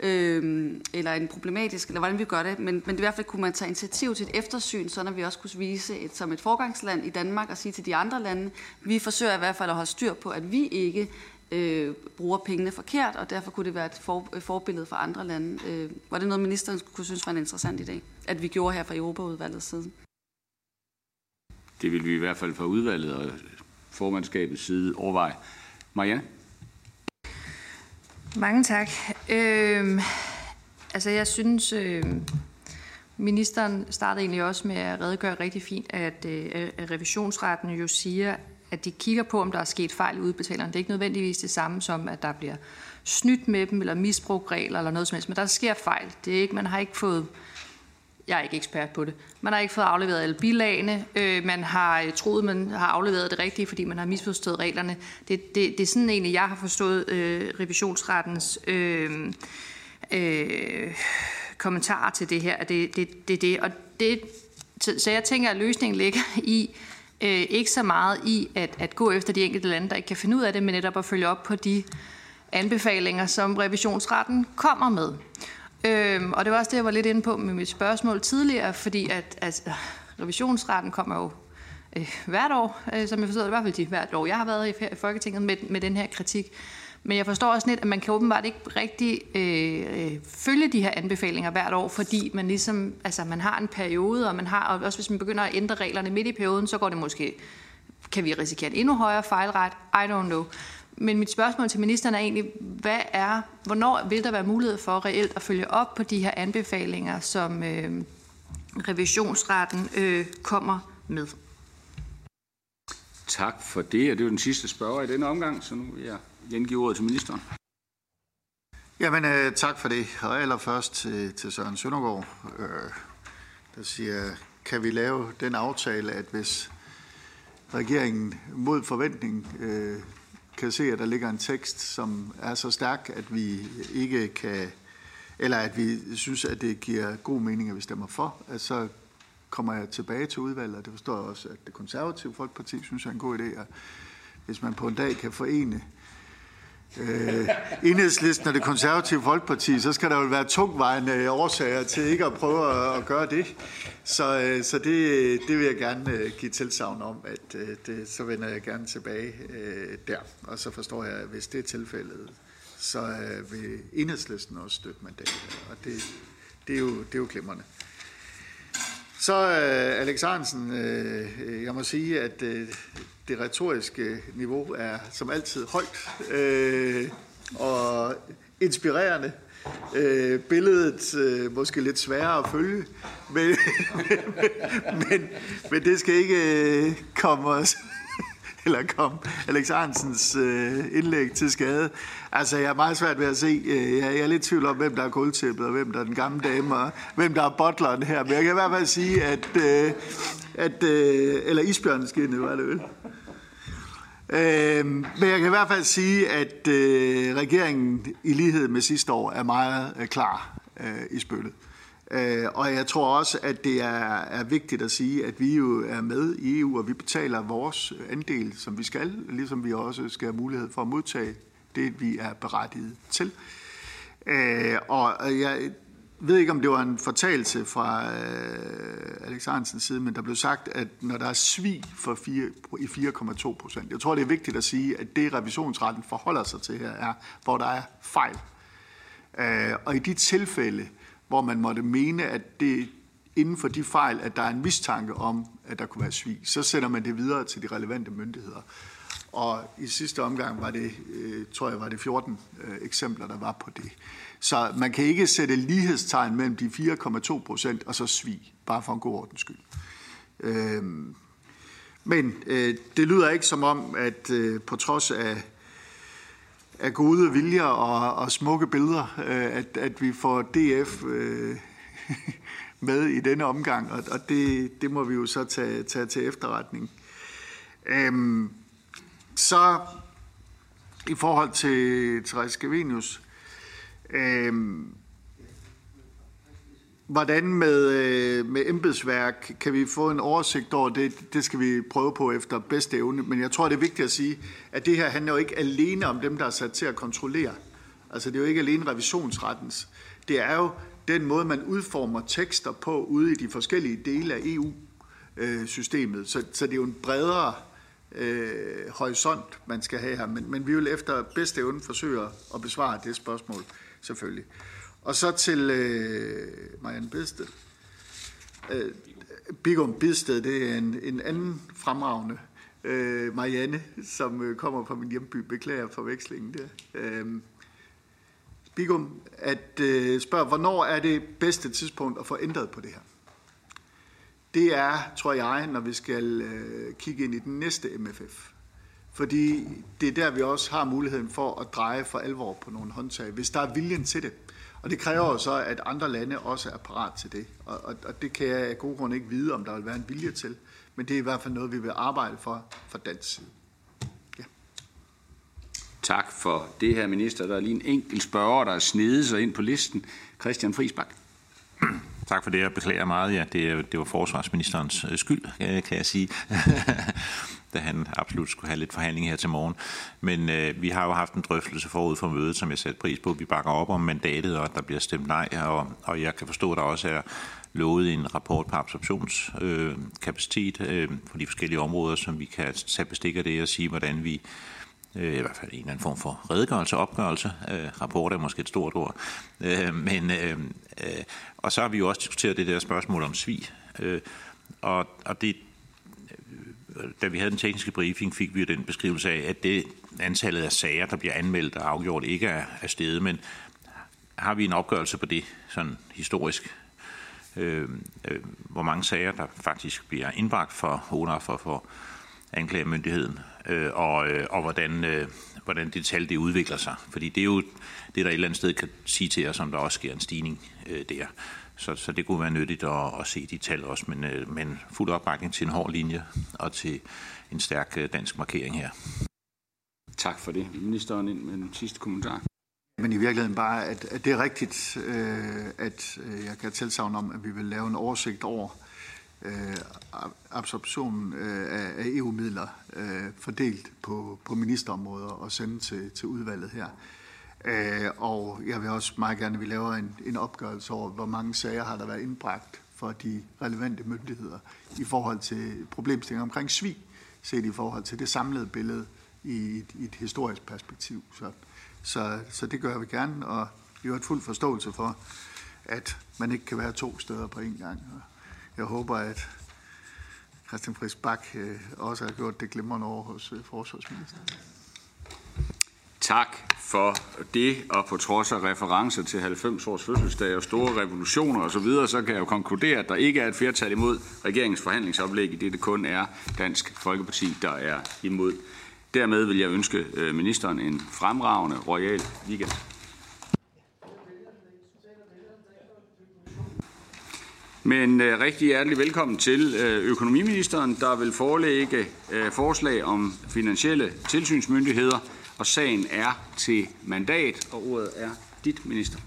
øh, eller en problematisk, eller hvordan vi gør det. Men, men i hvert fald kunne man tage initiativ til et eftersyn, så når vi også kunne vise et, som et forgangsland i Danmark og sige til de andre lande, vi forsøger i hvert fald at holde styr på, at vi ikke øh, bruger pengene forkert, og derfor kunne det være et for, forbillede for andre lande. Øh, var det noget, ministeren kunne synes var en interessant idé, at vi gjorde her fra Europaudvalgets side? Det vil vi i hvert fald fra udvalget og formandskabets side overveje. Marianne? Mange tak. Øh, altså jeg synes, øh, ministeren startede egentlig også med at redegøre rigtig fint, at, øh, at revisionsretten jo siger, at de kigger på, om der er sket fejl i udbetalerne. Det er ikke nødvendigvis det samme som, at der bliver snydt med dem, eller misbrugt regler, eller noget som helst, men der sker fejl. Det er ikke, man har ikke fået jeg er ikke ekspert på det. Man har ikke fået afleveret alle bilagene. Øh, man har øh, troet, man har afleveret det rigtige, fordi man har misforstået reglerne. Det, det, det er sådan egentlig, jeg har forstået øh, revisionsrettens øh, øh, kommentar til det her. Det er det, det, det. Og det, så jeg tænker, at løsningen ligger i, øh, Øh, ikke så meget i at, at gå efter de enkelte lande, der ikke kan finde ud af det, men netop at følge op på de anbefalinger, som revisionsretten kommer med. Øhm, og det var også det, jeg var lidt inde på med mit spørgsmål tidligere, fordi at altså, revisionsretten kommer jo øh, hvert år, øh, som jeg forstår det, i hvert fald de hvert år, jeg har været i Folketinget med, med den her kritik. Men jeg forstår også lidt, at man kan åbenbart ikke rigtig øh, øh, følge de her anbefalinger hvert år, fordi man ligesom, altså man har en periode, og man har, og også hvis man begynder at ændre reglerne midt i perioden, så går det måske, kan vi risikere en endnu højere fejlret? I don't know. Men mit spørgsmål til ministeren er egentlig, hvad er, hvornår vil der være mulighed for reelt at følge op på de her anbefalinger, som øh, revisionsretten øh, kommer med? Tak for det, og det er jo den sidste spørger i denne omgang, så nu vil jeg gengive ordet til ministeren. Jamen, øh, tak for det. Og allerførst til, til Søren Søndergaard, øh, der siger, kan vi lave den aftale, at hvis regeringen mod forventning øh, kan se, at der ligger en tekst, som er så stærk, at vi ikke kan, eller at vi synes, at det giver god mening, at vi stemmer for, at så kommer jeg tilbage til udvalget, og det forstår jeg også, at det konservative folkeparti synes jeg er en god idé, at hvis man på en dag kan forene øh, enhedslisten og det konservative folkeparti, så skal der jo være tungvejende årsager til ikke at prøve at, at gøre det. Så, øh, så det, det vil jeg gerne øh, give tilsavn om, at øh, det, så vender jeg gerne tilbage øh, der. Og så forstår jeg, at hvis det er tilfældet, så øh, vil enhedslisten også støtte mandatet. Og det, det, er jo, det er jo glimrende. Så øh, Alex Hansen, øh, øh, jeg må sige, at øh, det retoriske niveau er som altid højt øh, og inspirerende. Øh, billedet øh, måske lidt sværere at følge, men, men, men det skal ikke øh, komme os eller kom Alex Arnsens øh, indlæg til skade. Altså, jeg er meget svært ved at se. Øh, jeg er lidt i tvivl om, hvem der er guldtæppet, og hvem der er den gamle dame, og hvem der er bottleren her. Men jeg kan i hvert fald sige, at... Øh, at øh, eller isbjørneskinnet, var det vel? Øh, men jeg kan i hvert fald sige, at øh, regeringen i lighed med sidste år er meget øh, klar øh, i spillet. Øh, og jeg tror også, at det er, er vigtigt at sige, at vi jo er med i EU, og vi betaler vores andel, som vi skal, ligesom vi også skal have mulighed for at modtage det, vi er berettiget til. Øh, og jeg ved ikke, om det var en fortalelse fra øh, Alex Hansens side, men der blev sagt, at når der er svig for 4, i 4,2 procent, jeg tror, det er vigtigt at sige, at det revisionsretten forholder sig til her, er, hvor der er fejl. Øh, og i de tilfælde, hvor man måtte mene, at det inden for de fejl, at der er en mistanke om, at der kunne være svig, så sender man det videre til de relevante myndigheder. Og i sidste omgang var det, øh, tror jeg, var det 14 øh, eksempler, der var på det. Så man kan ikke sætte lighedstegn mellem de 4,2 procent og så svig, bare for en god ordens skyld. Øh, men øh, det lyder ikke som om, at øh, på trods af, af gode viljer og, og smukke billeder, øh, at, at vi får DF øh, med i denne omgang, og, og det, det må vi jo så tage, tage til efterretning. Øhm, så i forhold til Therese Scavenius, øhm, hvordan med, øh, med embedsværk kan vi få en oversigt over det? Det skal vi prøve på efter bedste evne. Men jeg tror, det er vigtigt at sige, at det her handler jo ikke alene om dem, der er sat til at kontrollere. Altså det er jo ikke alene revisionsrettens. Det er jo den måde, man udformer tekster på ude i de forskellige dele af EU-systemet. Så, så det er jo en bredere øh, horisont, man skal have her. Men, men vi vil efter bedste evne forsøge at besvare det spørgsmål, selvfølgelig. Og så til øh, Marianne Bidsted. Øh, Bigum Bidsted, det er en, en anden fremragende øh, Marianne, som øh, kommer fra min hjemby. Beklager forvekslingen der. Øh, Bigum, at øh, spørge, hvornår er det bedste tidspunkt at få ændret på det her? Det er, tror jeg, når vi skal øh, kigge ind i den næste MFF. Fordi det er der, vi også har muligheden for at dreje for alvor på nogle håndtag, hvis der er viljen til det. Og det kræver jo så, at andre lande også er parat til det. Og, og, og det kan jeg af god grund ikke vide, om der vil være en vilje til. Men det er i hvert fald noget, vi vil arbejde for fra dansk side. Ja. Tak for det her, minister. Der er lige en enkelt spørger, der er snedet sig ind på listen. Christian Friisbak. Tak for det, jeg beklager meget. Ja, det, det var forsvarsministerens skyld, kan jeg sige. da han absolut skulle have lidt forhandling her til morgen. Men øh, vi har jo haft en drøftelse forud for mødet, som jeg satte pris på. Vi bakker op om mandatet, og der bliver stemt nej, og, og jeg kan forstå, at der også er lovet en rapport på absorptionskapacitet øh, øh, for de forskellige områder, som vi kan tage bestik af det og sige, hvordan vi øh, i hvert fald en eller anden form for redegørelse, opgørelse. Øh, rapport er måske et stort ord. Øh, men, øh, øh, og så har vi jo også diskuteret det der spørgsmål om svig. Øh, og, og det, da vi havde den tekniske briefing, fik vi den beskrivelse af, at det antallet af sager, der bliver anmeldt og afgjort, ikke er, er steget, men har vi en opgørelse på det, sådan historisk, øh, øh, hvor mange sager, der faktisk bliver indbragt for under for, for anklagemyndigheden, øh, og, øh, og hvordan, øh, hvordan det tal det udvikler sig. Fordi det er jo det, der et eller andet sted kan sige til os, om der også sker en stigning øh, der. Så, så det kunne være nyttigt at, at se de tal også, men, øh, men fuld opbakning til en hård linje og til en stærk øh, dansk markering her. Tak for det. Ministeren ind med en sidste kommentar. Men i virkeligheden bare, at, at det er rigtigt, øh, at øh, jeg kan tilsavne om, at vi vil lave en oversigt over øh, absorptionen øh, af, af EU-midler øh, fordelt på, på ministerområder og sende til, til udvalget her. Øh, og jeg vil også meget gerne, at vi laver en, en opgørelse over, hvor mange sager har der været indbragt for de relevante myndigheder i forhold til problemstillinger omkring svig, set i forhold til det samlede billede i et, i et historisk perspektiv. Så, så, så det gør vi gerne, og vi har et fuld forståelse for, at man ikke kan være to steder på en gang. Og jeg håber, at Christian Friis Bak øh, også har gjort det glimrende over hos øh, forsvarsministeren. Tak for det, og på trods af referencer til 90 års fødselsdag og store revolutioner osv., så, videre, så kan jeg jo konkludere, at der ikke er et flertal imod regeringens forhandlingsoplæg, i det det kun er Dansk Folkeparti, der er imod. Dermed vil jeg ønske øh, ministeren en fremragende royal weekend. Men øh, rigtig hjertelig velkommen til øh, økonomiministeren, der vil forelægge øh, forslag om finansielle tilsynsmyndigheder, og sagen er til mandat, og ordet er dit, minister.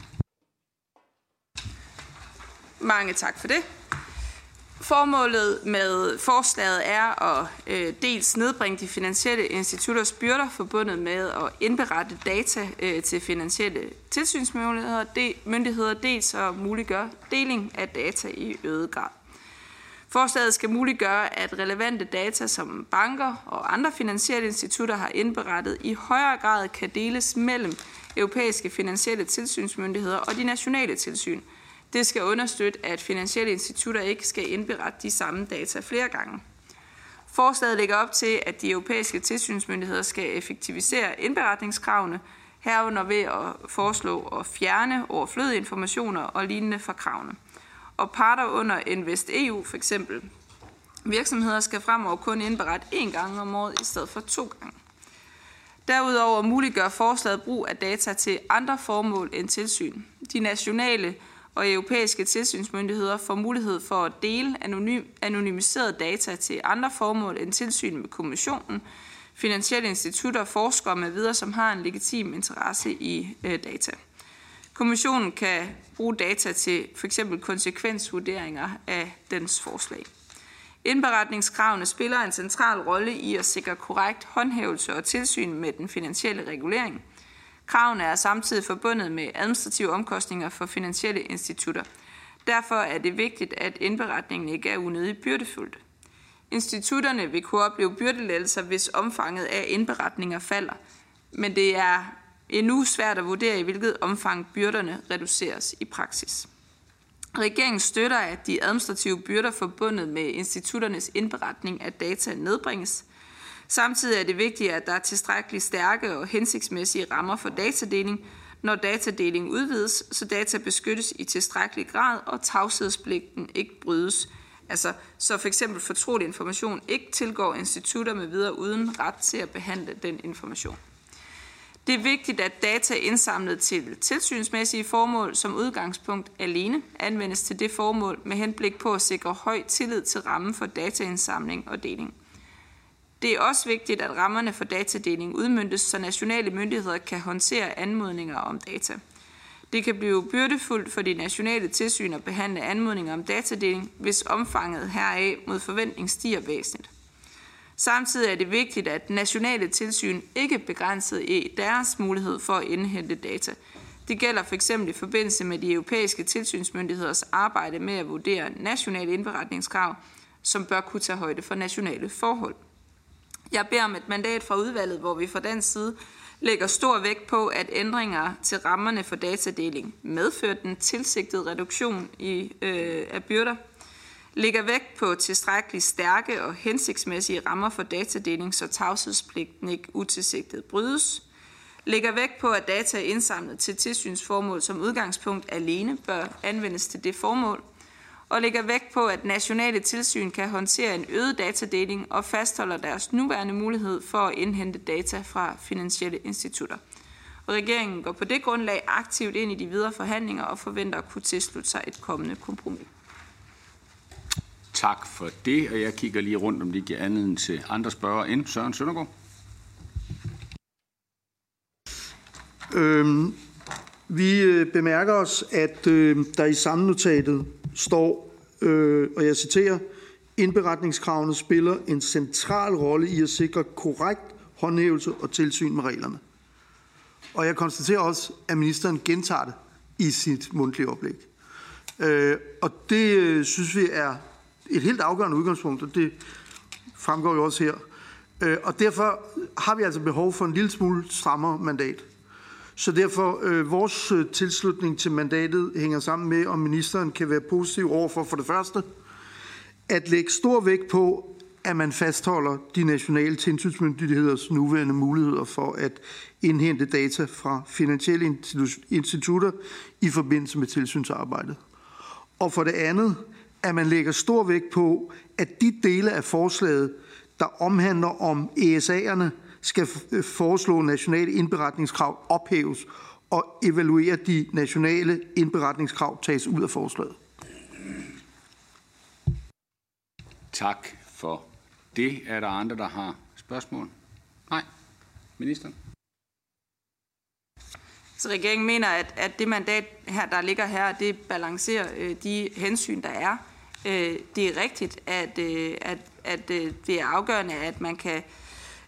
Mange tak for det. Formålet med forslaget er at øh, dels nedbringe de finansielle institutters byrder forbundet med at indberette data øh, til finansielle tilsynsmyndigheder, de, myndigheder, dels at muliggøre deling af data i øget grad. Forslaget skal muliggøre, at relevante data, som banker og andre finansielle institutter har indberettet, i højere grad kan deles mellem europæiske finansielle tilsynsmyndigheder og de nationale tilsyn. Det skal understøtte, at finansielle institutter ikke skal indberette de samme data flere gange. Forslaget lægger op til, at de europæiske tilsynsmyndigheder skal effektivisere indberetningskravene, herunder ved at foreslå at fjerne overflødige informationer og lignende fra kravene og parter under Invest EU for eksempel. Virksomheder skal fremover kun indberette én gang om året i stedet for to gange. Derudover muliggør forslaget brug af data til andre formål end tilsyn. De nationale og europæiske tilsynsmyndigheder får mulighed for at dele anonym, anonymiserede data til andre formål end tilsyn med kommissionen, finansielle institutter, forskere med videre, som har en legitim interesse i øh, data. Kommissionen kan bruge data til f.eks. konsekvensvurderinger af dens forslag. Indberetningskravene spiller en central rolle i at sikre korrekt håndhævelse og tilsyn med den finansielle regulering. Kravene er samtidig forbundet med administrative omkostninger for finansielle institutter. Derfor er det vigtigt, at indberetningen ikke er unødigt byrdefuldt. Institutterne vil kunne opleve byrdelettelser, hvis omfanget af indberetninger falder, men det er endnu svært at vurdere, i hvilket omfang byrderne reduceres i praksis. Regeringen støtter, at de administrative byrder forbundet med institutternes indberetning af data nedbringes. Samtidig er det vigtigt, at der er tilstrækkeligt stærke og hensigtsmæssige rammer for datadeling, når datadeling udvides, så data beskyttes i tilstrækkelig grad og tavshedspligten ikke brydes. Altså, så for eksempel fortrolig information ikke tilgår institutter med videre uden ret til at behandle den information. Det er vigtigt, at data indsamlet til tilsynsmæssige formål som udgangspunkt alene anvendes til det formål med henblik på at sikre høj tillid til rammen for dataindsamling og deling. Det er også vigtigt, at rammerne for datadeling udmyndtes, så nationale myndigheder kan håndtere anmodninger om data. Det kan blive byrdefuldt for de nationale tilsyn at behandle anmodninger om datadeling, hvis omfanget heraf mod forventning stiger væsentligt. Samtidig er det vigtigt, at nationale tilsyn ikke begrænset i deres mulighed for at indhente data. Det gælder for eksempel i forbindelse med de europæiske tilsynsmyndigheders arbejde med at vurdere nationale indberetningskrav, som bør kunne tage højde for nationale forhold. Jeg beder om et mandat fra udvalget, hvor vi fra den side lægger stor vægt på, at ændringer til rammerne for datadeling medfører den tilsigtede reduktion i, øh, af byrder, lægger vægt på tilstrækkeligt stærke og hensigtsmæssige rammer for datadeling, så tavshedspligten ikke utilsigtet brydes, lægger vægt på, at data indsamlet til tilsynsformål som udgangspunkt alene bør anvendes til det formål, og lægger vægt på, at nationale tilsyn kan håndtere en øget datadeling og fastholder deres nuværende mulighed for at indhente data fra finansielle institutter. Og regeringen går på det grundlag aktivt ind i de videre forhandlinger og forventer at kunne tilslutte sig et kommende kompromis. Tak for det, og jeg kigger lige rundt, om det giver anledning til andre spørger end Søren Søndergaard. Øhm, vi øh, bemærker os, at øh, der i sammennotatet står, øh, og jeg citerer, indberetningskravene spiller en central rolle i at sikre korrekt håndhævelse og tilsyn med reglerne. Og jeg konstaterer også, at ministeren gentager det i sit mundtlige oplæg. Øh, og det øh, synes vi er et helt afgørende udgangspunkt, og det fremgår jo også her. Øh, og derfor har vi altså behov for en lille smule strammere mandat. Så derfor øh, vores øh, tilslutning til mandatet hænger sammen med, om ministeren kan være positiv overfor for det første, at lægge stor vægt på, at man fastholder de nationale tilsynsmyndigheders nuværende muligheder for at indhente data fra finansielle institutter i forbindelse med tilsynsarbejdet. Og for det andet, at man lægger stor vægt på, at de dele af forslaget, der omhandler om ESA'erne, skal foreslå nationale indberetningskrav ophæves og evaluere de nationale indberetningskrav tages ud af forslaget. Tak for det. Er der andre, der har spørgsmål? Nej. Ministeren? Så regeringen mener, at, at det mandat, her, der ligger her, det balancerer øh, de hensyn, der er. Øh, det er rigtigt, at, øh, at, at øh, det er afgørende, at man kan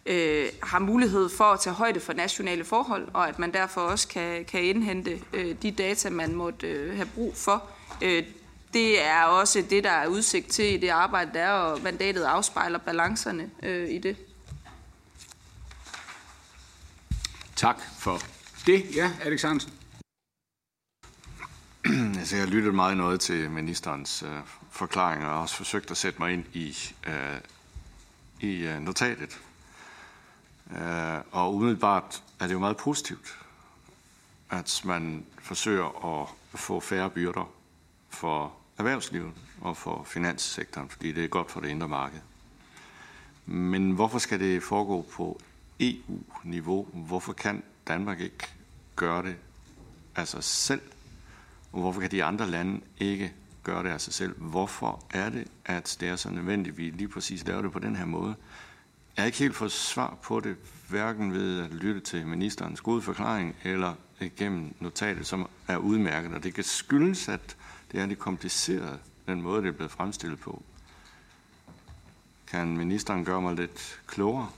øh, har mulighed for at tage højde for nationale forhold, og at man derfor også kan, kan indhente øh, de data, man måtte øh, have brug for. Øh, det er også det, der er udsigt til i det arbejde, der er, og mandatet afspejler balancerne øh, i det. Tak for det. Ja, Alex Hansen. Altså, jeg har lyttet meget noget til ministerens øh, forklaringer og også forsøgt at sætte mig ind i, øh, i øh, notatet. Øh, og umiddelbart er det jo meget positivt, at man forsøger at få færre byrder for erhvervslivet og for finanssektoren, fordi det er godt for det indre marked. Men hvorfor skal det foregå på EU-niveau? Hvorfor kan Danmark ikke gøre det af sig selv? Og hvorfor kan de andre lande ikke gøre det af sig selv? Hvorfor er det, at det er så nødvendigt, at vi lige præcis laver det på den her måde? Jeg har ikke helt fået svar på det, hverken ved at lytte til ministerens gode forklaring, eller gennem notatet, som er udmærket. Og det kan skyldes, at det er lidt kompliceret, den måde, det er blevet fremstillet på. Kan ministeren gøre mig lidt klogere?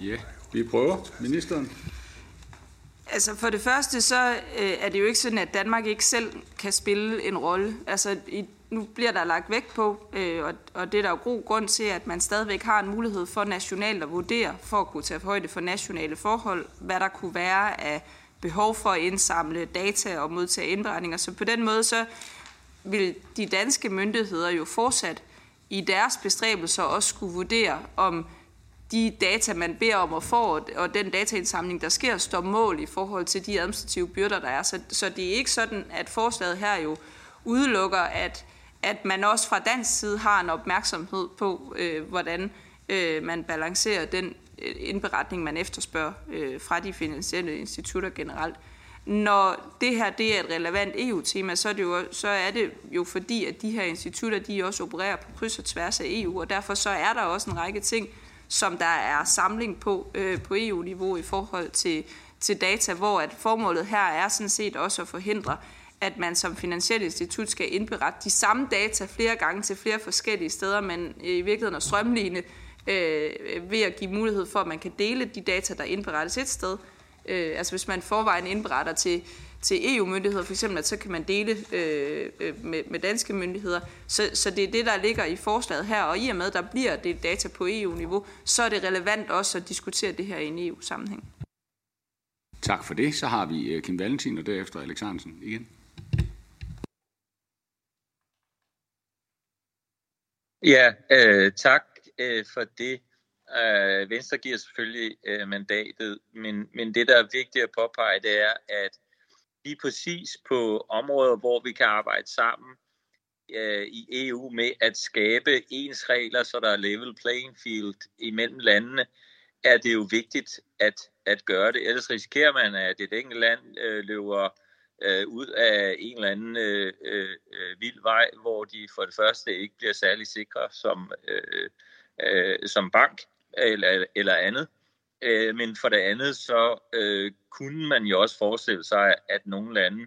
Ja, vi prøver. Ministeren. Altså for det første, så øh, er det jo ikke sådan, at Danmark ikke selv kan spille en rolle. Altså i, nu bliver der lagt vægt på, øh, og, og det er der jo god grund til, at man stadigvæk har en mulighed for nationalt at vurdere, for at kunne tage højde for nationale forhold, hvad der kunne være af behov for at indsamle data og modtage indberetninger. Så på den måde, så vil de danske myndigheder jo fortsat i deres bestræbelser også skulle vurdere, om de data, man beder om at få, og den dataindsamling, der sker, står mål i forhold til de administrative byrder, der er. Så, så det er ikke sådan, at forslaget her jo udelukker, at, at man også fra dansk side har en opmærksomhed på, øh, hvordan øh, man balancerer den øh, indberetning, man efterspørger øh, fra de finansielle institutter generelt. Når det her det er et relevant EU-tema, så er, det jo, så er det jo fordi, at de her institutter de også opererer på kryds og tværs af EU, og derfor så er der også en række ting, som der er samling på øh, på EU-niveau i forhold til, til data, hvor at formålet her er sådan set også at forhindre, at man som finansielt institut skal indberette de samme data flere gange til flere forskellige steder, men øh, i virkeligheden at strømligne øh, ved at give mulighed for, at man kan dele de data, der indberettes et sted. Øh, altså hvis man forvejen indberetter til, til EU-myndigheder for eksempel, at så kan man dele øh, øh, med, med danske myndigheder. Så, så det er det, der ligger i forslaget her, og i og med, at der bliver det data på EU-niveau, så er det relevant også at diskutere det her i en EU-sammenhæng. Tak for det. Så har vi øh, Kim Valentin og derefter Alex Hansen igen. Ja, øh, tak øh, for det. Øh, Venstre giver selvfølgelig øh, mandatet, men, men det, der er vigtigt at påpege, det er, at lige præcis på områder, hvor vi kan arbejde sammen øh, i EU med at skabe ens regler, så der er level playing field imellem landene, er det jo vigtigt at, at gøre det. Ellers risikerer man, at et enkelt land øh, løber øh, ud af en eller anden øh, øh, øh vild vej, hvor de for det første ikke bliver særlig sikre som, øh, øh, som bank eller, eller andet. Øh, men for det andet, så øh, kunne man jo også forestille sig, at nogle lande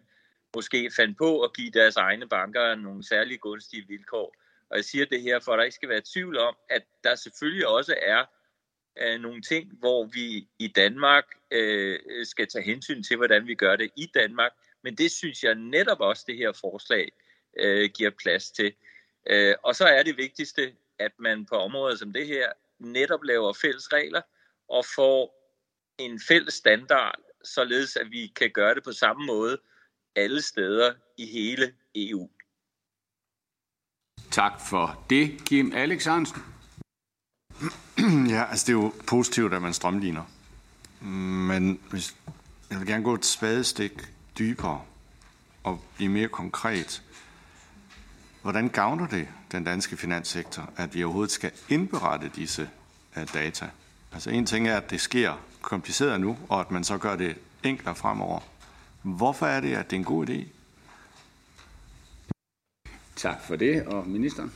måske fandt på at give deres egne banker nogle særlig gunstige vilkår. Og jeg siger det her, for at der ikke skal være tvivl om, at der selvfølgelig også er øh, nogle ting, hvor vi i Danmark øh, skal tage hensyn til, hvordan vi gør det i Danmark. Men det synes jeg netop også, det her forslag øh, giver plads til. Øh, og så er det vigtigste, at man på områder som det her netop laver fælles regler og får en fælles standard, således at vi kan gøre det på samme måde alle steder i hele EU. Tak for det, Kim Alex Hansen. Ja, altså det er jo positivt, at man strømligner. Men hvis, jeg vil gerne gå et spadestik dybere og blive mere konkret. Hvordan gavner det den danske finanssektor, at vi overhovedet skal indberette disse uh, data? Altså en ting er, at det sker kompliceret nu, og at man så gør det enklere fremover. Hvorfor er det, at det er en god idé? Tak for det, og ministeren.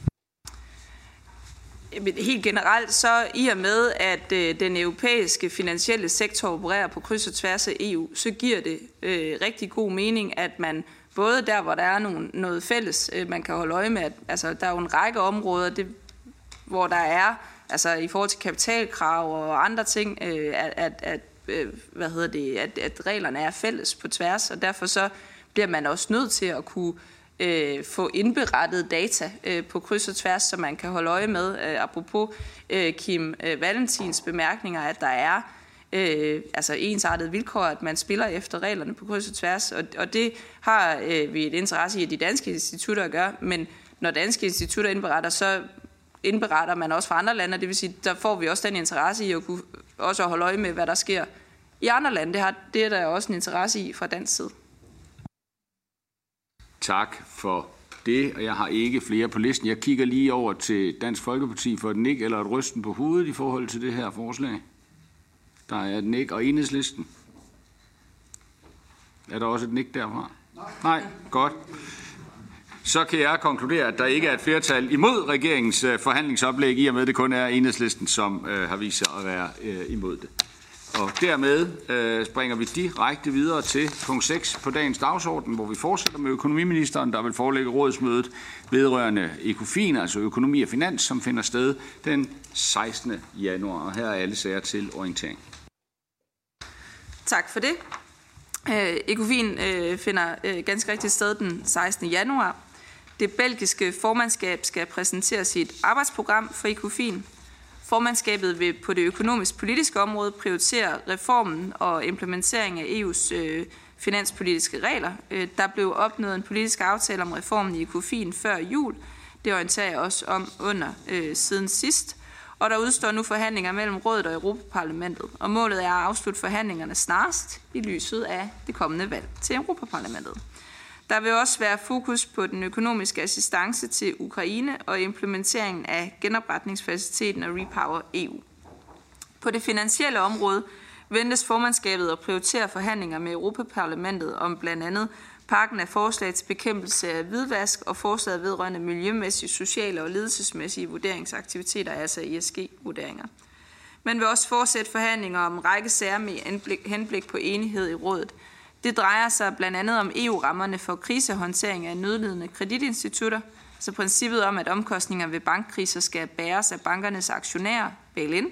Helt generelt så i og med, at øh, den europæiske finansielle sektor opererer på kryds og tværs af EU, så giver det øh, rigtig god mening, at man både der, hvor der er nogle, noget fælles, øh, man kan holde øje med, at altså, der er jo en række områder, det, hvor der er, altså i forhold til kapitalkrav og andre ting, øh, at, at, at, øh, hvad hedder det, at, at reglerne er fælles på tværs, og derfor så bliver man også nødt til at kunne øh, få indberettet data øh, på kryds og tværs, så man kan holde øje med, øh, apropos øh, Kim øh, Valentins bemærkninger, at der er øh, altså ensartet vilkår, at man spiller efter reglerne på kryds og tværs, og, og det har øh, vi et interesse i, at de danske institutter at gøre, men når danske institutter indberetter, så indberetter man også fra andre lande, det vil sige, der får vi også den interesse i at kunne også holde øje med, hvad der sker i andre lande. Det, har, det er der også en interesse i fra dansk side. Tak for det, og jeg har ikke flere på listen. Jeg kigger lige over til Dansk Folkeparti for et nik eller et rysten på hovedet i forhold til det her forslag. Der er et nik og enhedslisten. Er der også et nik derfra? Nej. Nej, godt. Så kan jeg konkludere, at der ikke er et flertal imod regeringens øh, forhandlingsoplæg, i og med at det kun er enhedslisten, som øh, har vist sig at være øh, imod det. Og dermed øh, springer vi direkte videre til punkt 6 på dagens dagsorden, hvor vi fortsætter med økonomiministeren, der vil forelægge rådsmødet vedrørende ECOFIN, altså økonomi og finans, som finder sted den 16. januar. Og her er alle sager til orientering. Tak for det. Øh, ECOFIN øh, finder øh, ganske rigtigt sted den 16. januar. Det belgiske formandskab skal præsentere sit arbejdsprogram for ECOFIN. Formandskabet vil på det økonomisk-politiske område prioritere reformen og implementering af EU's øh, finanspolitiske regler. Øh, der blev opnået en politisk aftale om reformen i ECOFIN før jul. Det orienterer jeg også om under øh, siden sidst. Og der udstår nu forhandlinger mellem Rådet og Europaparlamentet. Og målet er at afslutte forhandlingerne snarest i lyset af det kommende valg til Europaparlamentet. Der vil også være fokus på den økonomiske assistance til Ukraine og implementeringen af genopretningsfaciliteten og Repower EU. På det finansielle område ventes formandskabet at prioritere forhandlinger med Europaparlamentet om blandt andet pakken af forslag til bekæmpelse af hvidvask og forslaget vedrørende miljømæssige, sociale og ledelsesmæssige vurderingsaktiviteter, altså ESG-vurderinger. Man vil også fortsætte forhandlinger om en række sager med henblik på enighed i rådet. Det drejer sig blandt andet om EU-rammerne for krisehåndtering af nødlidende kreditinstitutter, så princippet om, at omkostninger ved bankkriser skal bæres af bankernes aktionærer, bail-in,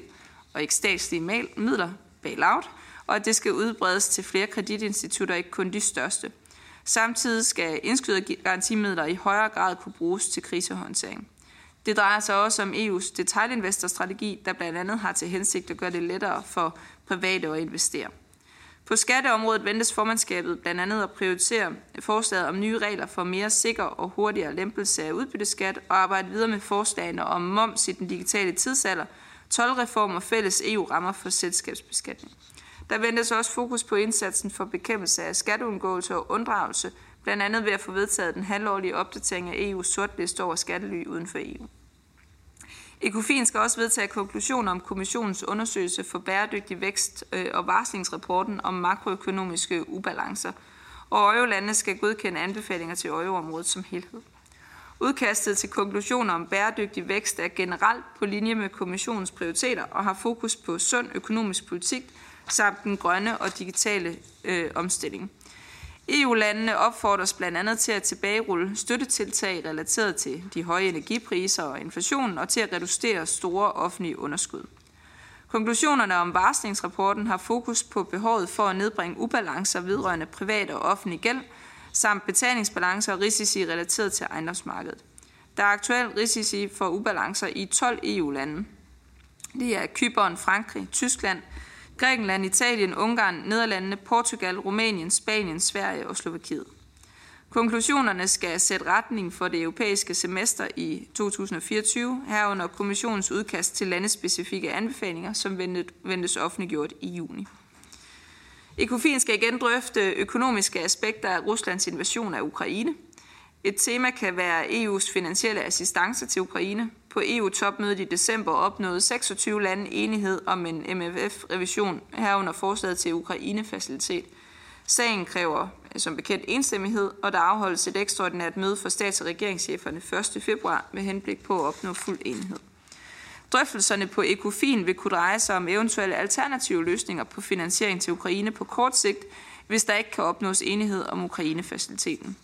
og ikke statslige midler, bail-out, og at det skal udbredes til flere kreditinstitutter, ikke kun de største. Samtidig skal indskydergarantimidler i højere grad kunne bruges til krisehåndtering. Det drejer sig også om EU's detailinvestorstrategi, der blandt andet har til hensigt at gøre det lettere for private at investere. På skatteområdet ventes formandskabet blandt andet at prioritere forslaget om nye regler for mere sikker og hurtigere lempelse af udbytteskat og arbejde videre med forslagene om moms i den digitale tidsalder, tolvreform og fælles EU-rammer for selskabsbeskatning. Der ventes også fokus på indsatsen for bekæmpelse af skatteundgåelse og unddragelse, blandt andet ved at få vedtaget den halvårlige opdatering af EU's sortliste over skattely uden for EU. Ecofin skal også vedtage konklusioner om kommissionens undersøgelse for bæredygtig vækst øh, og varslingsrapporten om makroøkonomiske ubalancer, og EU-landene skal godkende anbefalinger til EU-området som helhed. Udkastet til konklusioner om bæredygtig vækst er generelt på linje med kommissionens prioriteter og har fokus på sund økonomisk politik samt den grønne og digitale øh, omstilling. EU-landene opfordres blandt andet til at tilbagerulle støttetiltag relateret til de høje energipriser og inflationen og til at reducere store offentlige underskud. Konklusionerne om varslingsrapporten har fokus på behovet for at nedbringe ubalancer vedrørende privat og offentlig gæld, samt betalingsbalancer og risici relateret til ejendomsmarkedet. Der er aktuelt risici for ubalancer i 12 EU-lande. Det er Kypern, Frankrig, Tyskland, Grækenland, Italien, Ungarn, Nederlandene, Portugal, Rumænien, Spanien, Sverige og Slovakiet. Konklusionerne skal sætte retning for det europæiske semester i 2024, herunder kommissionens udkast til landespecifikke anbefalinger, som ventes offentliggjort i juni. Ecofin skal igen drøfte økonomiske aspekter af Ruslands invasion af Ukraine. Et tema kan være EU's finansielle assistance til Ukraine, på EU-topmødet i december opnåede 26 lande enighed om en MFF-revision herunder forslaget til Ukraine-facilitet. Sagen kræver som bekendt enstemmighed, og der afholdes et ekstraordinært møde for stats- og regeringscheferne 1. februar med henblik på at opnå fuld enighed. Drøftelserne på ECOFIN vil kunne dreje sig om eventuelle alternative løsninger på finansiering til Ukraine på kort sigt, hvis der ikke kan opnås enighed om Ukraine-faciliteten.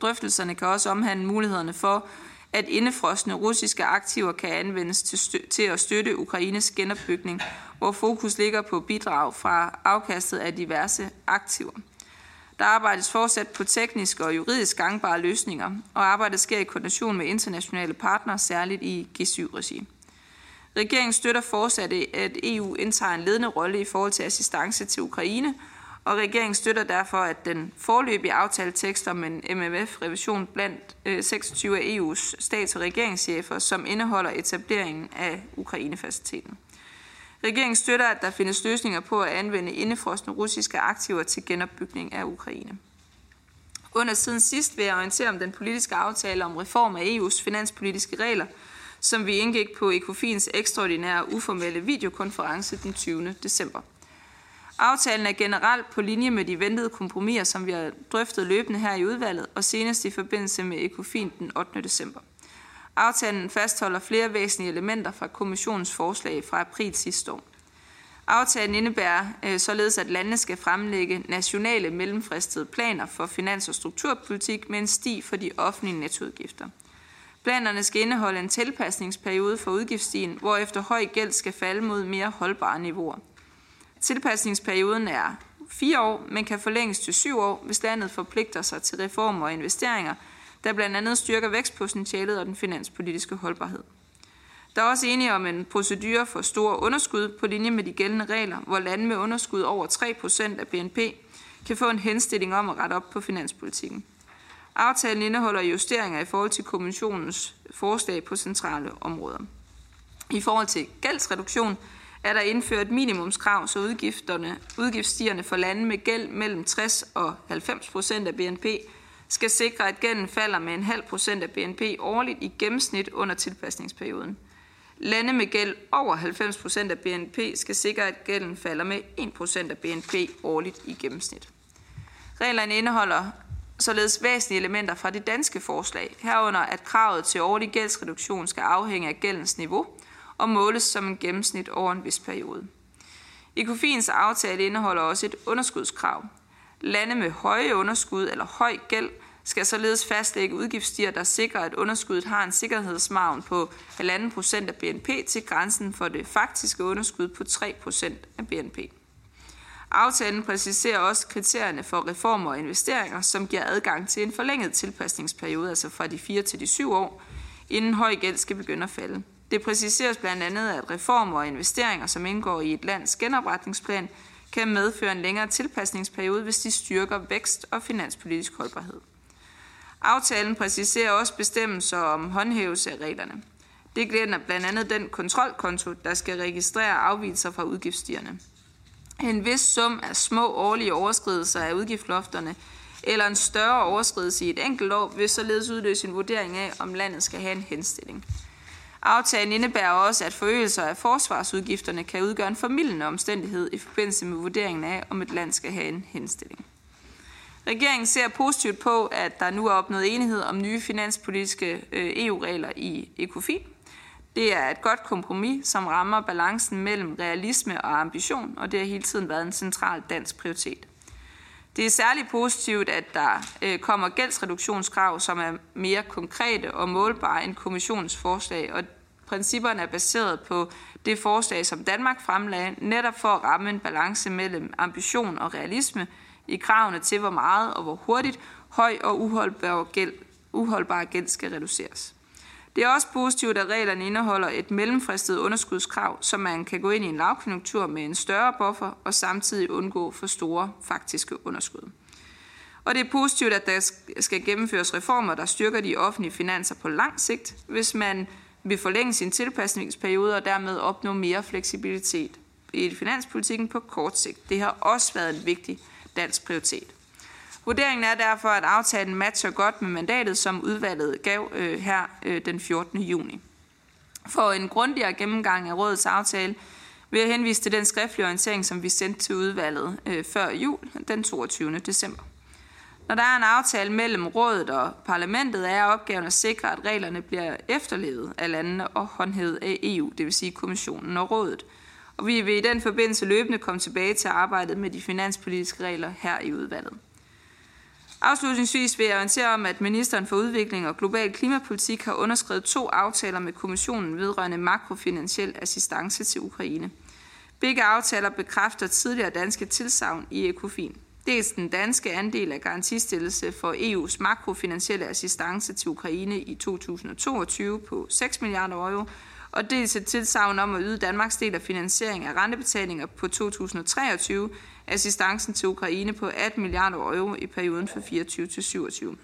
Drøftelserne kan også omhandle mulighederne for at indefrosne russiske aktiver kan anvendes til, til at støtte Ukraines genopbygning, hvor fokus ligger på bidrag fra afkastet af diverse aktiver. Der arbejdes fortsat på tekniske og juridisk gangbare løsninger, og arbejdet sker i koordination med internationale partnere, særligt i G7-regi. Regeringen støtter fortsat, at EU indtager en ledende rolle i forhold til assistance til Ukraine, og regeringen støtter derfor, at den forløbige aftaletekst om en MMF-revision blandt øh, 26 af EU's stats- og regeringschefer, som indeholder etableringen af Ukraine-faciliteten. Regeringen støtter, at der findes løsninger på at anvende indefrostende russiske aktiver til genopbygning af Ukraine. Under siden sidst vil jeg orientere om den politiske aftale om reform af EU's finanspolitiske regler, som vi indgik på Ecofins ekstraordinære uformelle videokonference den 20. december. Aftalen er generelt på linje med de ventede kompromiser, som vi har drøftet løbende her i udvalget, og senest i forbindelse med ECOFIN den 8. december. Aftalen fastholder flere væsentlige elementer fra kommissionens forslag fra april sidste år. Aftalen indebærer øh, således, at landene skal fremlægge nationale mellemfristede planer for finans- og strukturpolitik med en sti for de offentlige nettoudgifter. Planerne skal indeholde en tilpasningsperiode for udgiftsstigen, hvor efter høj gæld skal falde mod mere holdbare niveauer. Tilpasningsperioden er fire år, men kan forlænges til syv år, hvis landet forpligter sig til reformer og investeringer, der blandt andet styrker vækstpotentialet og den finanspolitiske holdbarhed. Der er også enige om en procedure for store underskud på linje med de gældende regler, hvor lande med underskud over 3% af BNP kan få en henstilling om at rette op på finanspolitikken. Aftalen indeholder justeringer i forhold til kommissionens forslag på centrale områder. I forhold til gældsreduktion er der indført minimumskrav, så udgifterne, udgiftsstigerne for lande med gæld mellem 60 og 90 procent af BNP skal sikre, at gælden falder med en halv procent af BNP årligt i gennemsnit under tilpasningsperioden. Lande med gæld over 90 procent af BNP skal sikre, at gælden falder med 1 procent af BNP årligt i gennemsnit. Reglerne indeholder således væsentlige elementer fra det danske forslag, herunder at kravet til årlig gældsreduktion skal afhænge af gældens niveau – og måles som en gennemsnit over en vis periode. Ecofins aftale indeholder også et underskudskrav. Lande med høje underskud eller høj gæld skal således fastlægge udgiftsstier, der sikrer, at underskuddet har en sikkerhedsmargen på 1,5% af BNP til grænsen for det faktiske underskud på 3% af BNP. Aftalen præciserer også kriterierne for reformer og investeringer, som giver adgang til en forlænget tilpasningsperiode, altså fra de 4 til de 7 år, inden høj gæld skal begynde at falde. Det præciseres blandt andet, at reformer og investeringer, som indgår i et lands genopretningsplan, kan medføre en længere tilpasningsperiode, hvis de styrker vækst og finanspolitisk holdbarhed. Aftalen præciserer også bestemmelser om håndhævelse af reglerne. Det gælder blandt andet den kontrolkonto, der skal registrere afvielser fra udgiftsstierne. En vis sum af små årlige overskridelser af udgiftslofterne eller en større overskridelse i et enkelt år vil således udløse en vurdering af, om landet skal have en henstilling. Aftalen indebærer også, at forøgelser af forsvarsudgifterne kan udgøre en formidlende omstændighed i forbindelse med vurderingen af, om et land skal have en henstilling. Regeringen ser positivt på, at der nu er opnået enighed om nye finanspolitiske øh, EU-regler i ECOFIN. Det er et godt kompromis, som rammer balancen mellem realisme og ambition, og det har hele tiden været en central dansk prioritet. Det er særligt positivt, at der øh, kommer gældsreduktionskrav, som er mere konkrete og målbare end kommissionens forslag, og principperne er baseret på det forslag, som Danmark fremlagde, netop for at ramme en balance mellem ambition og realisme i kravene til, hvor meget og hvor hurtigt høj og uholdbar gæld, uholdbar gæld skal reduceres. Det er også positivt, at reglerne indeholder et mellemfristet underskudskrav, så man kan gå ind i en lavkonjunktur med en større buffer og samtidig undgå for store faktiske underskud. Og det er positivt, at der skal gennemføres reformer, der styrker de offentlige finanser på lang sigt, hvis man vil forlænge sin tilpasningsperiode og dermed opnå mere fleksibilitet i finanspolitikken på kort sigt. Det har også været en vigtig dansk prioritet. Vurderingen er derfor, at aftalen matcher godt med mandatet, som udvalget gav øh, her øh, den 14. juni. For en grundigere gennemgang af rådets aftale vil jeg henvise til den skriftlige orientering, som vi sendte til udvalget øh, før jul den 22. december. Når der er en aftale mellem rådet og parlamentet, er opgaven at sikre, at reglerne bliver efterlevet af landene og håndhævet af EU, det vil sige kommissionen og rådet. Og vi vil i den forbindelse løbende komme tilbage til arbejdet med de finanspolitiske regler her i udvalget. Afslutningsvis vil jeg orientere om, at ministeren for udvikling og global klimapolitik har underskrevet to aftaler med kommissionen vedrørende makrofinansiel assistance til Ukraine. Begge aftaler bekræfter tidligere danske tilsavn i ECOFIN. Dels den danske andel af garantistillelse for EU's makrofinansielle assistance til Ukraine i 2022 på 6 milliarder euro, og dels et tilsavn om at yde Danmarks del af finansiering af rentebetalinger på 2023 assistancen til Ukraine på 18 milliarder euro i perioden fra 24 til 27.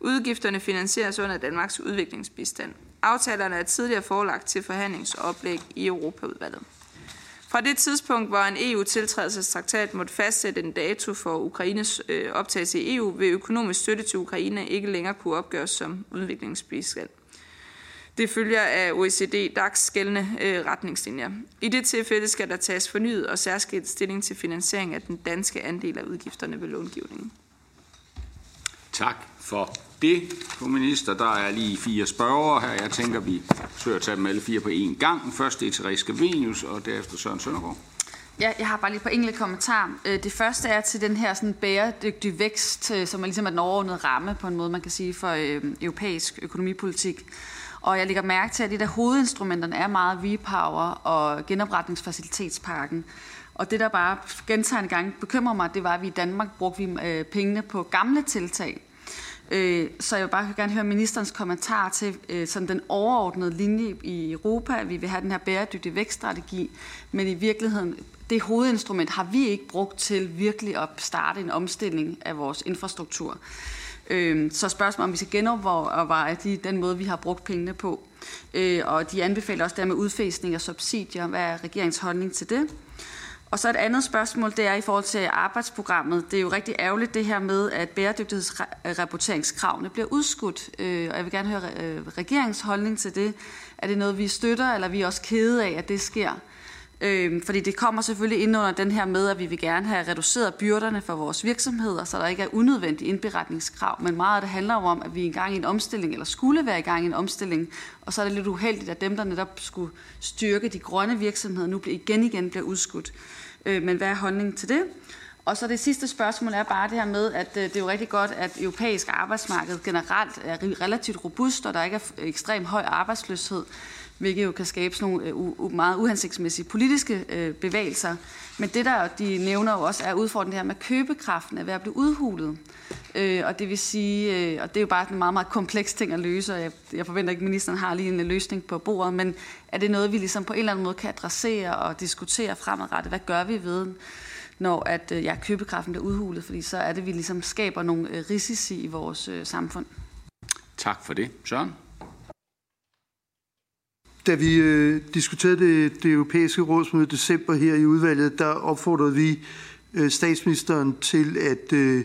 Udgifterne finansieres under Danmarks udviklingsbistand. Aftalerne er tidligere forelagt til forhandlingsoplæg i Europaudvalget. Fra det tidspunkt, hvor en EU-tiltrædelsestraktat måtte fastsætte en dato for Ukraines øh, optagelse i EU, vil økonomisk støtte til Ukraine ikke længere kunne opgøres som udviklingsbistand. Det følger af OECD DAX gældende øh, retningslinjer. I det tilfælde skal der tages fornyet og særskilt stilling til finansiering af den danske andel af udgifterne ved långivningen. Tak for det, minister. Der er lige fire spørgere her. Jeg tænker, vi søger at tage dem alle fire på én gang. Først det er Therese Gavenius, og derefter Søren Søndergaard. Ja, jeg har bare lige på enkelte kommentarer. Øh, det første er til den her sådan bæredygtig vækst, øh, som er ligesom den overordnede ramme på en måde, man kan sige, for øh, europæisk økonomipolitik. Og jeg lægger mærke til, at det der hovedinstrumenterne er meget V-Power og genopretningsfacilitetsparken. Og det, der bare gentagende gange bekymrer mig, det var, at vi i Danmark brugte vi øh, pengene på gamle tiltag. Øh, så jeg vil bare gerne høre ministerens kommentar til øh, sådan den overordnede linje i Europa, at vi vil have den her bæredygtige vækststrategi, men i virkeligheden, det hovedinstrument har vi ikke brugt til virkelig at starte en omstilling af vores infrastruktur. Øh, så spørgsmålet om vi skal genoverveje de, den måde, vi har brugt pengene på. Øh, og de anbefaler også der med udfæsning af subsidier. Hvad er regeringens holdning til det? Og så et andet spørgsmål, det er i forhold til arbejdsprogrammet. Det er jo rigtig ærgerligt det her med, at bæredygtighedsrapporteringskravene bliver udskudt. Øh, og jeg vil gerne høre øh, regeringens holdning til det. Er det noget, vi støtter, eller er vi også kede af, at det sker? Øh, fordi det kommer selvfølgelig ind under den her med, at vi vil gerne have reduceret byrderne for vores virksomheder, så der ikke er unødvendige indberetningskrav. Men meget af det handler om, at vi er i gang i en omstilling, eller skulle være i gang i en omstilling. Og så er det lidt uheldigt, at dem, der netop skulle styrke de grønne virksomheder, nu igen igen bliver udskudt. Øh, men hvad er holdningen til det? Og så det sidste spørgsmål er bare det her med, at øh, det er jo rigtig godt, at europæisk arbejdsmarked generelt er relativt robust, og der ikke er ekstrem høj arbejdsløshed, hvilket jo kan skabe sådan nogle øh, u- meget uhensigtsmæssige politiske øh, bevægelser. Men det der, de nævner jo også, er udfordringen her med købekraften, at ved at blive udhulet. Øh, og det vil sige, øh, og det er jo bare en meget, meget kompleks ting at løse, og jeg, jeg forventer ikke, at ministeren har lige en løsning på bordet, men er det noget, vi ligesom på en eller anden måde kan adressere og diskutere fremadrettet? Hvad gør vi ved når at ja, købekraften bliver udhulet, fordi så er det, vi ligesom skaber nogle risici i vores øh, samfund. Tak for det. Søren? Da vi øh, diskuterede det, det europæiske rådsmøde i december her i udvalget, der opfordrede vi øh, statsministeren til at øh,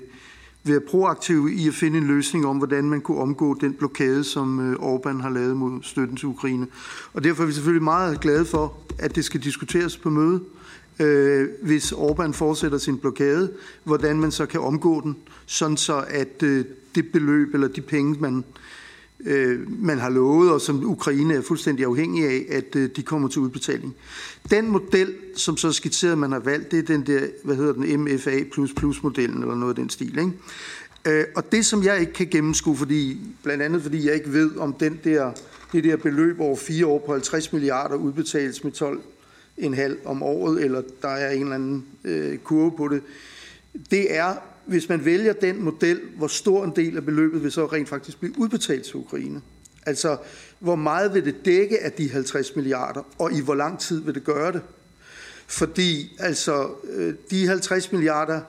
være proaktiv i at finde en løsning om, hvordan man kunne omgå den blokade, som øh, Orbán har lavet mod støtten til Ukraine. Og derfor er vi selvfølgelig meget glade for, at det skal diskuteres på mødet øh, hvis Orbán fortsætter sin blokade, hvordan man så kan omgå den, sådan så at øh, det beløb eller de penge, man, øh, Øh, man har lovet, og som Ukraine er fuldstændig afhængig af, at øh, de kommer til udbetaling. Den model, som så skitseret, man har valgt, det er den der, hvad hedder den, MFA++ modellen eller noget af den stil, ikke? Øh, og det, som jeg ikke kan gennemskue, fordi, blandt andet fordi jeg ikke ved, om den der, det der beløb over fire år på 50 milliarder udbetales med 12 en halv om året, eller der er en eller anden øh, kurve på det, det er, hvis man vælger den model, hvor stor en del af beløbet vil så rent faktisk blive udbetalt til Ukraine. Altså, hvor meget vil det dække af de 50 milliarder, og i hvor lang tid vil det gøre det? Fordi altså, øh, de 50 milliarder,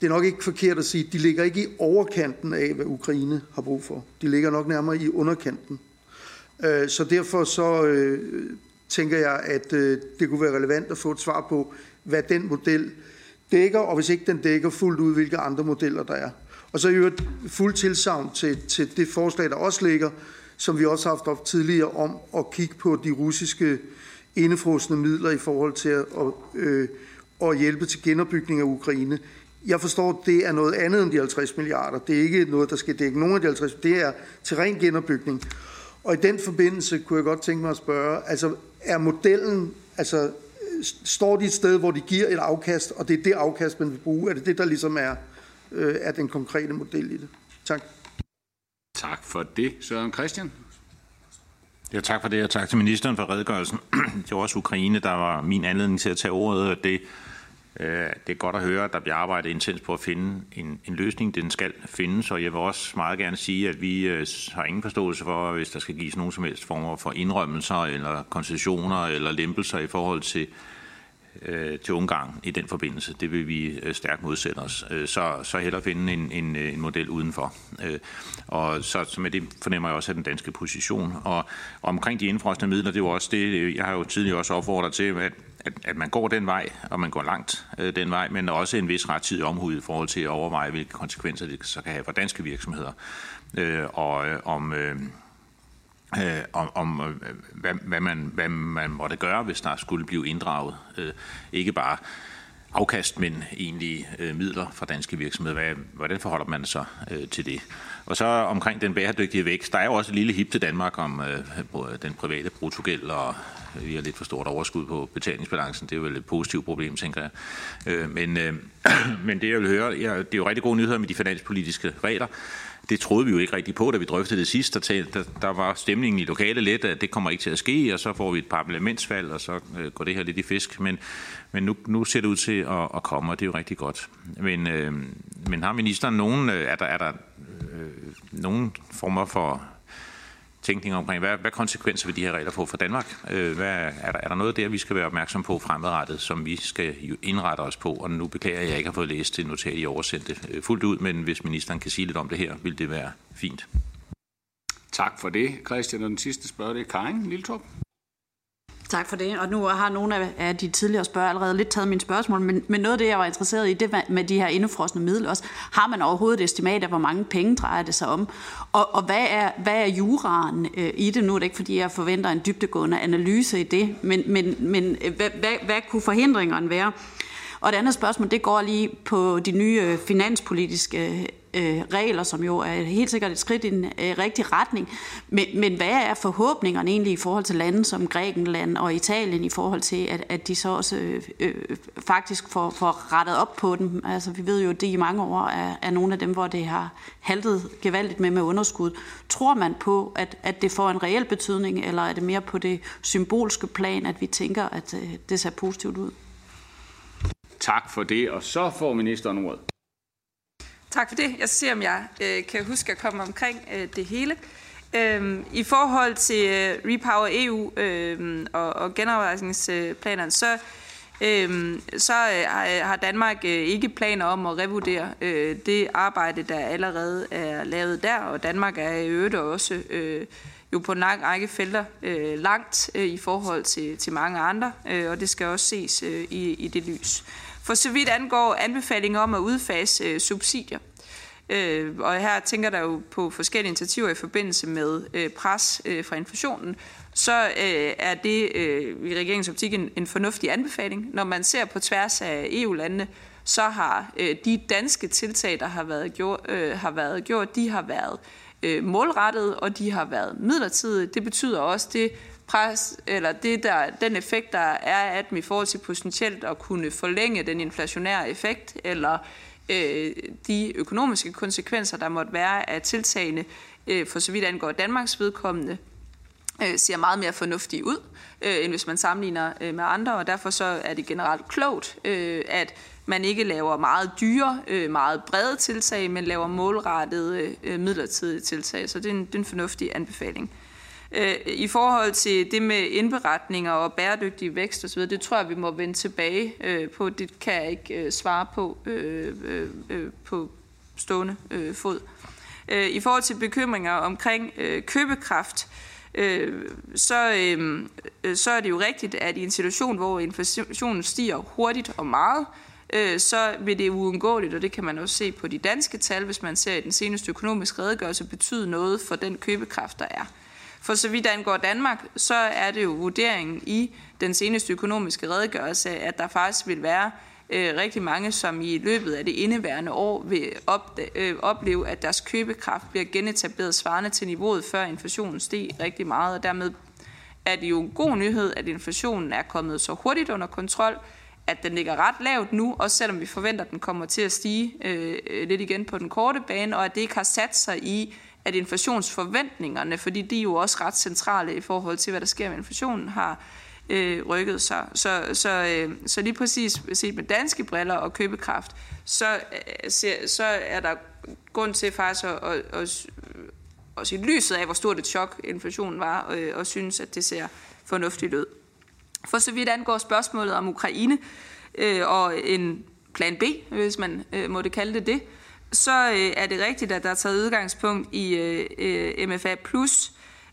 det er nok ikke forkert at sige, de ligger ikke i overkanten af, hvad Ukraine har brug for. De ligger nok nærmere i underkanten. Øh, så derfor så øh, tænker jeg, at det kunne være relevant at få et svar på, hvad den model dækker, og hvis ikke den dækker fuldt ud, hvilke andre modeller der er. Og så i øvrigt fuld tilsavn til, til det forslag, der også ligger, som vi også har haft op tidligere, om at kigge på de russiske indefrosne midler i forhold til at, øh, at hjælpe til genopbygning af Ukraine. Jeg forstår, at det er noget andet end de 50 milliarder. Det er ikke noget, der skal dække nogen af de 50. Det er til ren genopbygning. Og i den forbindelse kunne jeg godt tænke mig at spørge, altså er modellen, altså står de et sted, hvor de giver et afkast, og det er det afkast, man vil bruge? Er det det, der ligesom er, øh, er den konkrete model i det? Tak. Tak for det, Søren Christian. Ja, tak for det, og tak til ministeren for redegørelsen. Det var også Ukraine, der var min anledning til at tage ordet, og det Øh, det er godt at høre, at der bliver arbejdet intens på at finde en, en løsning. Den skal findes, og jeg vil også meget gerne sige, at vi øh, har ingen forståelse for, hvis der skal gives nogen som helst former for indrømmelser eller koncessioner eller lempelser i forhold til, øh, til Ungarn i den forbindelse. Det vil vi stærkt modsætte os. Så, så hellere finde en, en, en model udenfor. Og så, så med det fornemmer jeg også, at den danske position. Og omkring de indfrosne midler, det er jo også det, jeg har jo tidligere også opfordret til, at at, at man går den vej, og man går langt øh, den vej, men også en vis rettidig omhud i forhold til at overveje, hvilke konsekvenser det så kan have for danske virksomheder. Øh, og øh, om... Øh, øh, om, om øh, hvad, hvad, man, hvad man måtte gøre, hvis der skulle blive inddraget. Øh, ikke bare afkast, men egentlig øh, midler fra danske virksomheder. Hvad, hvordan forholder man sig øh, til det? Og så omkring den bæredygtige vækst. Der er jo også et lille hip til Danmark om øh, den private brutogæld og vi har lidt for stort overskud på betalingsbalancen. Det er vel et positivt problem, tænker jeg. Øh, men, øh, men det, jeg vil høre, ja, det er jo rigtig gode nyheder med de finanspolitiske regler. Det troede vi jo ikke rigtig på, da vi drøftede det sidst. Der, der, der var stemningen i lokale lidt, at det kommer ikke til at ske, og så får vi et parlamentsvalg, og så øh, går det her lidt i fisk. Men, men nu, nu ser det ud til at, at komme, og det er jo rigtig godt. Men, øh, men har ministeren nogen, øh, er der, er der øh, nogen former for tænkning omkring, hvad, hvad konsekvenser vil de her regler få for Danmark? Øh, hvad, er, der, er der noget der, vi skal være opmærksom på fremadrettet, som vi skal indrette os på? Og nu beklager jeg, at jeg ikke har fået læst det notat, I oversendte øh, fuldt ud, men hvis ministeren kan sige lidt om det her, vil det være fint. Tak for det, Christian. Og den sidste spørger, det er Karin Liltrup. Tak for det. Og nu har nogle af de tidligere spørgere allerede lidt taget mine spørgsmål, men, men noget af det, jeg var interesseret i, det med de her indefrosne midler også. Har man overhovedet et estimat af, hvor mange penge drejer det sig om? Og, og hvad, er, hvad er juraen øh, i det? Nu er det ikke, fordi jeg forventer en dybtegående analyse i det, men, men, men øh, hvad, hvad, hvad kunne forhindringerne være? Og det andet spørgsmål, det går lige på de nye øh, finanspolitiske øh, regler, som jo er helt sikkert et skridt i en øh, rigtig retning. Men, men hvad er forhåbningerne egentlig i forhold til lande som Grækenland og Italien i forhold til, at, at de så også øh, øh, faktisk får, får rettet op på dem? Altså vi ved jo, at det i mange år er, er nogle af dem, hvor det har haltet gevaldigt med med underskud. Tror man på, at, at det får en reel betydning, eller er det mere på det symbolske plan, at vi tænker, at øh, det ser positivt ud? Tak for det, og så får ministeren ordet. Tak for det. Jeg ser, om jeg øh, kan huske at komme omkring øh, det hele. Øhm, I forhold til øh, Repower EU øh, og, og genopretningsplanerne, så, øhm, øh, så øh, har Danmark øh, ikke planer om at revurdere øh, det arbejde, der allerede er lavet der, og Danmark er i øvrigt også øh, jo på en lang række felter øh, langt øh, i forhold til, til mange andre, øh, og det skal også ses øh, i, i det lys. For så vidt angår anbefalinger om at udfase øh, subsidier, øh, og her tænker der jo på forskellige initiativer i forbindelse med øh, pres øh, fra inflationen, så øh, er det øh, i regeringens optik en, en fornuftig anbefaling. Når man ser på tværs af EU-landene, så har øh, de danske tiltag, der har været gjort, øh, har været gjort de har været øh, målrettet, og de har været midlertidige. Det betyder også, det pres, eller det der, den effekt, der er at i forhold til potentielt at kunne forlænge den inflationære effekt, eller øh, de økonomiske konsekvenser, der måtte være af tiltagene, øh, for så vidt angår Danmarks vedkommende, øh, ser meget mere fornuftige ud, øh, end hvis man sammenligner øh, med andre, og derfor så er det generelt klogt, øh, at man ikke laver meget dyre, øh, meget brede tiltag, men laver målrettede øh, midlertidige tiltag. Så det er en, det er en fornuftig anbefaling. Øh, I forhold til det med indberetninger og bæredygtig vækst osv., det tror jeg, vi må vende tilbage øh, på. Det kan jeg ikke øh, svare på på stående fod. I forhold til bekymringer omkring købekraft, så, så er det jo rigtigt, at i en situation, hvor inflationen stiger hurtigt og meget, så vil det uundgåeligt, og det kan man også se på de danske tal, hvis man ser i den seneste økonomiske redegørelse, betyde noget for den købekraft, der er. For så vidt angår Danmark, så er det jo vurderingen i den seneste økonomiske redegørelse, at der faktisk vil være øh, rigtig mange, som i løbet af det indeværende år vil op, øh, opleve, at deres købekraft bliver genetableret svarende til niveauet, før inflationen steg rigtig meget, og dermed er det jo en god nyhed, at inflationen er kommet så hurtigt under kontrol, at den ligger ret lavt nu, også selvom vi forventer, at den kommer til at stige øh, øh lidt igen på den korte bane, og at det ikke har sat sig i at inflationsforventningerne, fordi de er jo også ret centrale i forhold til, hvad der sker med inflationen, har øh, rykket sig. Så, så, øh, så lige præcis set med danske briller og købekraft, så, øh, så er der grund til faktisk at, at, at, at se lyset af, hvor stort et chok inflationen var, og, og synes, at det ser fornuftigt ud. For så vidt angår spørgsmålet om Ukraine øh, og en plan B, hvis man øh, måtte kalde det det, så øh, er det rigtigt, at der er taget udgangspunkt i øh, øh MFA+, MFA+,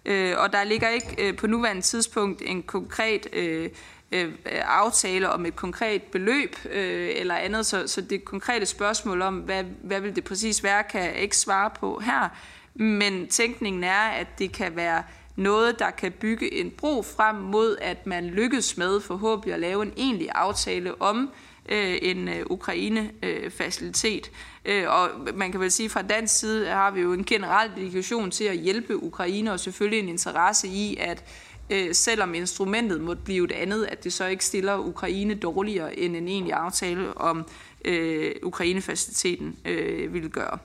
øh, og der ligger ikke øh, på nuværende tidspunkt en konkret øh, øh, aftale om et konkret beløb øh, eller andet, så, så det konkrete spørgsmål om, hvad, hvad vil det præcis være, kan jeg ikke svare på her. Men tænkningen er, at det kan være noget, der kan bygge en bro frem mod, at man lykkes med forhåbentlig at lave en egentlig aftale om øh, en øh, Ukraine-facilitet. Øh, Øh, og man kan vel sige, at fra dansk side har vi jo en generel dedikation til at hjælpe Ukraine, og selvfølgelig en interesse i, at øh, selvom instrumentet måtte blive et andet, at det så ikke stiller Ukraine dårligere end en egentlig aftale om øh, Ukraine-faciliteten øh, ville gøre.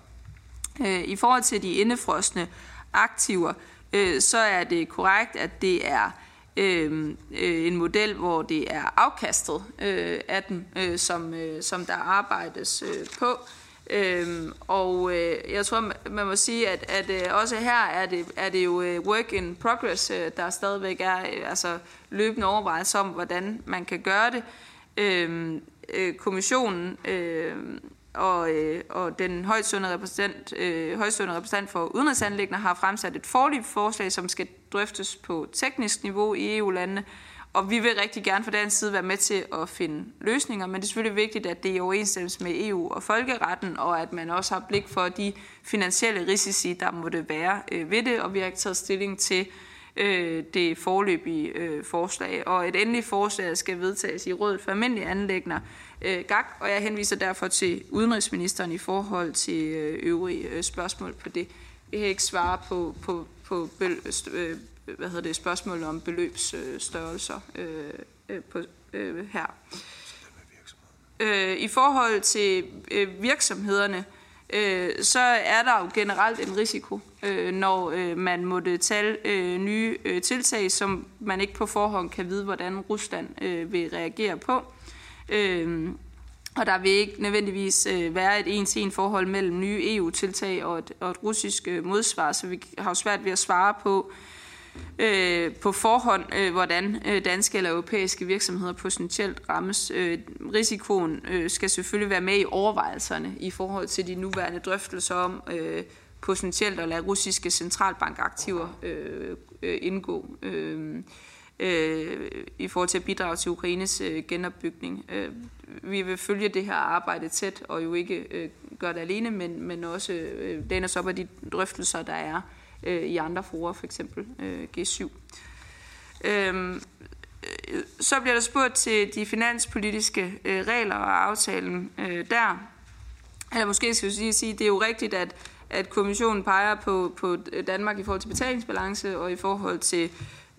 Øh, I forhold til de indefrostende aktiver, øh, så er det korrekt, at det er øh, øh en model, hvor det er afkastet øh, af den, øh, som, øh, som der arbejdes øh, på. Øhm, og øh, jeg tror, man må sige, at, at øh, også her er det, er det jo øh, work in progress, øh, der stadigvæk er øh, altså løbende overvejelser om, hvordan man kan gøre det. Øhm, øh, kommissionen øh, og, øh, og den højstående repræsentant, øh, højstående repræsentant for udenrigsanlæggende har fremsat et forløb forslag, som skal drøftes på teknisk niveau i EU-landene, og vi vil rigtig gerne fra den side være med til at finde løsninger, men det er selvfølgelig vigtigt, at det er i overensstemmelse med EU og folkeretten, og at man også har blik for de finansielle risici, der måtte være øh, ved det, og vi har ikke taget stilling til, øh, det forløbige øh, forslag. Og et endeligt forslag skal vedtages i rådet for almindelige anlægner øh, GAG, og jeg henviser derfor til udenrigsministeren i forhold til øh, øvrige øh, spørgsmål på det. Jeg kan ikke svare på, på, på øh, hvad hedder det, spørgsmål om beløbsstørrelser øh, øh, på, øh, her. Øh, I forhold til øh, virksomhederne, øh, så er der jo generelt en risiko, øh, når øh, man måtte tage øh, nye øh, tiltag, som man ikke på forhånd kan vide, hvordan Rusland øh, vil reagere på. Øh, og der vil ikke nødvendigvis øh, være et en-til-en forhold mellem nye EU-tiltag og et, og et russisk øh, modsvar, så vi har jo svært ved at svare på, øh, Øh, på forhånd, øh, hvordan øh, danske eller europæiske virksomheder potentielt rammes. Øh, risikoen øh, skal selvfølgelig være med i overvejelserne i forhold til de nuværende drøftelser om øh, potentielt at lade russiske centralbankaktiver øh, øh, indgå. Øh, øh, i forhold til at bidrage til Ukraines øh, genopbygning. Øh, vi vil følge det her arbejde tæt, og jo ikke øh, gøre det alene, men, men også øh, læne os op af de drøftelser, der er øh, i andre forer, for eksempel øh, G7. Øhm, øh, så bliver der spurgt til de finanspolitiske øh, regler og aftalen øh, der. Eller måske skal jeg sige, at det er jo rigtigt, at, at kommissionen peger på, på Danmark i forhold til betalingsbalance og i forhold til,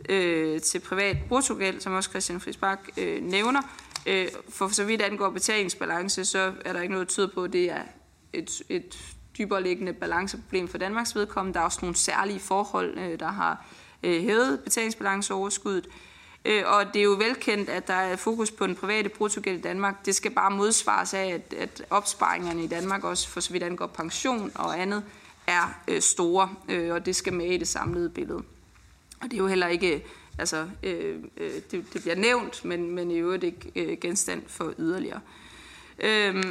øh, til privat bruttogæld, som også Christian Frisbak øh, nævner. Øh, for så vidt angår betalingsbalance, så er der ikke noget, tyder på, at det er et, et dybere liggende balanceproblem for Danmarks vedkommende. Der er også nogle særlige forhold, øh, der har øh, hævet betalingsbalanceoverskuddet. Øh, og det er jo velkendt, at der er fokus på den private bruttogæld i Danmark. Det skal bare modsvares af, at, at opsparingerne i Danmark, også for så vidt angår pension og andet, er store, og det skal med i det samlede billede. Og det er jo heller ikke, altså, øh, det, det bliver nævnt, men, men i øvrigt ikke genstand for yderligere. Øh,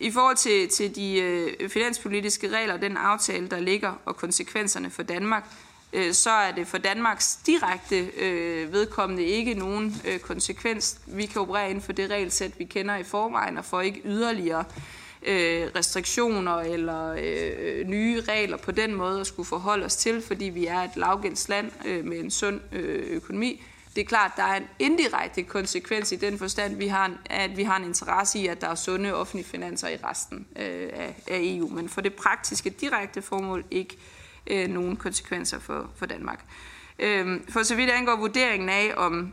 i forhold til, til de øh, finanspolitiske regler, den aftale, der ligger, og konsekvenserne for Danmark, øh, så er det for Danmarks direkte øh, vedkommende ikke nogen øh, konsekvens. Vi kan operere inden for det regelsæt, vi kender i forvejen, og får ikke yderligere øh, restriktioner eller øh, nye regler på den måde at skulle forholde os til, fordi vi er et lavgældsland øh, med en sund øh, økonomi. Det er klart, der er en indirekte konsekvens i den forstand, vi har, at vi har en interesse i, at der er sunde offentlige finanser i resten øh, af, af EU. Men for det praktiske, direkte formål ikke øh, nogen konsekvenser for, for Danmark. Øh, for så vidt angår vurderingen af, om,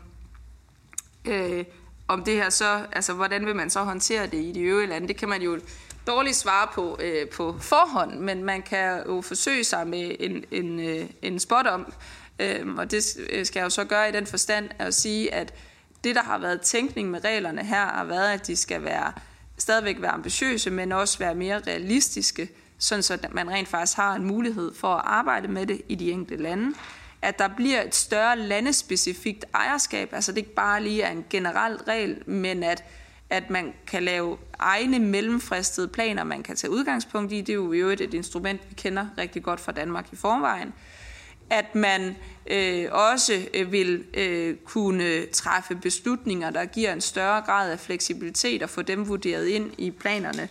øh, om det her så, altså hvordan vil man så håndtere det i de øvrige lande, det kan man jo dårligt svare på øh, på forhånd, men man kan jo forsøge sig med en, en, øh, en spot om, Øhm, og det øh, skal jeg jo så gøre i den forstand at sige, at det, der har været tænkning med reglerne her, har været, at de skal være stadigvæk være ambitiøse, men også være mere realistiske, sådan så man rent faktisk har en mulighed for at arbejde med det i de enkelte lande. At der bliver et større landespecifikt ejerskab, altså det ikke bare lige er en generel regel, men at, at man kan lave egne mellemfristede planer, man kan tage udgangspunkt i. Det er jo i øvrigt et instrument, vi kender rigtig godt fra Danmark i forvejen at man øh, også øh, vil øh, kunne træffe beslutninger, der giver en større grad af fleksibilitet og få dem vurderet ind i planerne.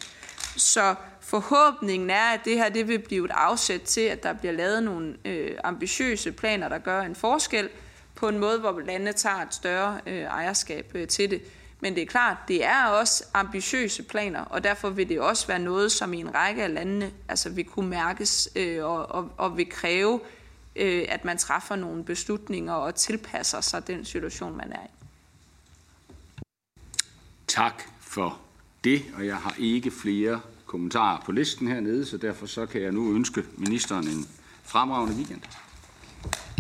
Så forhåbningen er, at det her det vil blive et afsæt til, at der bliver lavet nogle øh, ambitiøse planer, der gør en forskel på en måde, hvor landene tager et større øh, ejerskab øh, til det. Men det er klart, det er også ambitiøse planer, og derfor vil det også være noget, som i en række af landene altså vil kunne mærkes øh, og, og, og vil kræve øh, at man træffer nogle beslutninger og tilpasser sig den situation, man er i. Tak for det, og jeg har ikke flere kommentarer på listen hernede, så derfor så kan jeg nu ønske ministeren en fremragende weekend.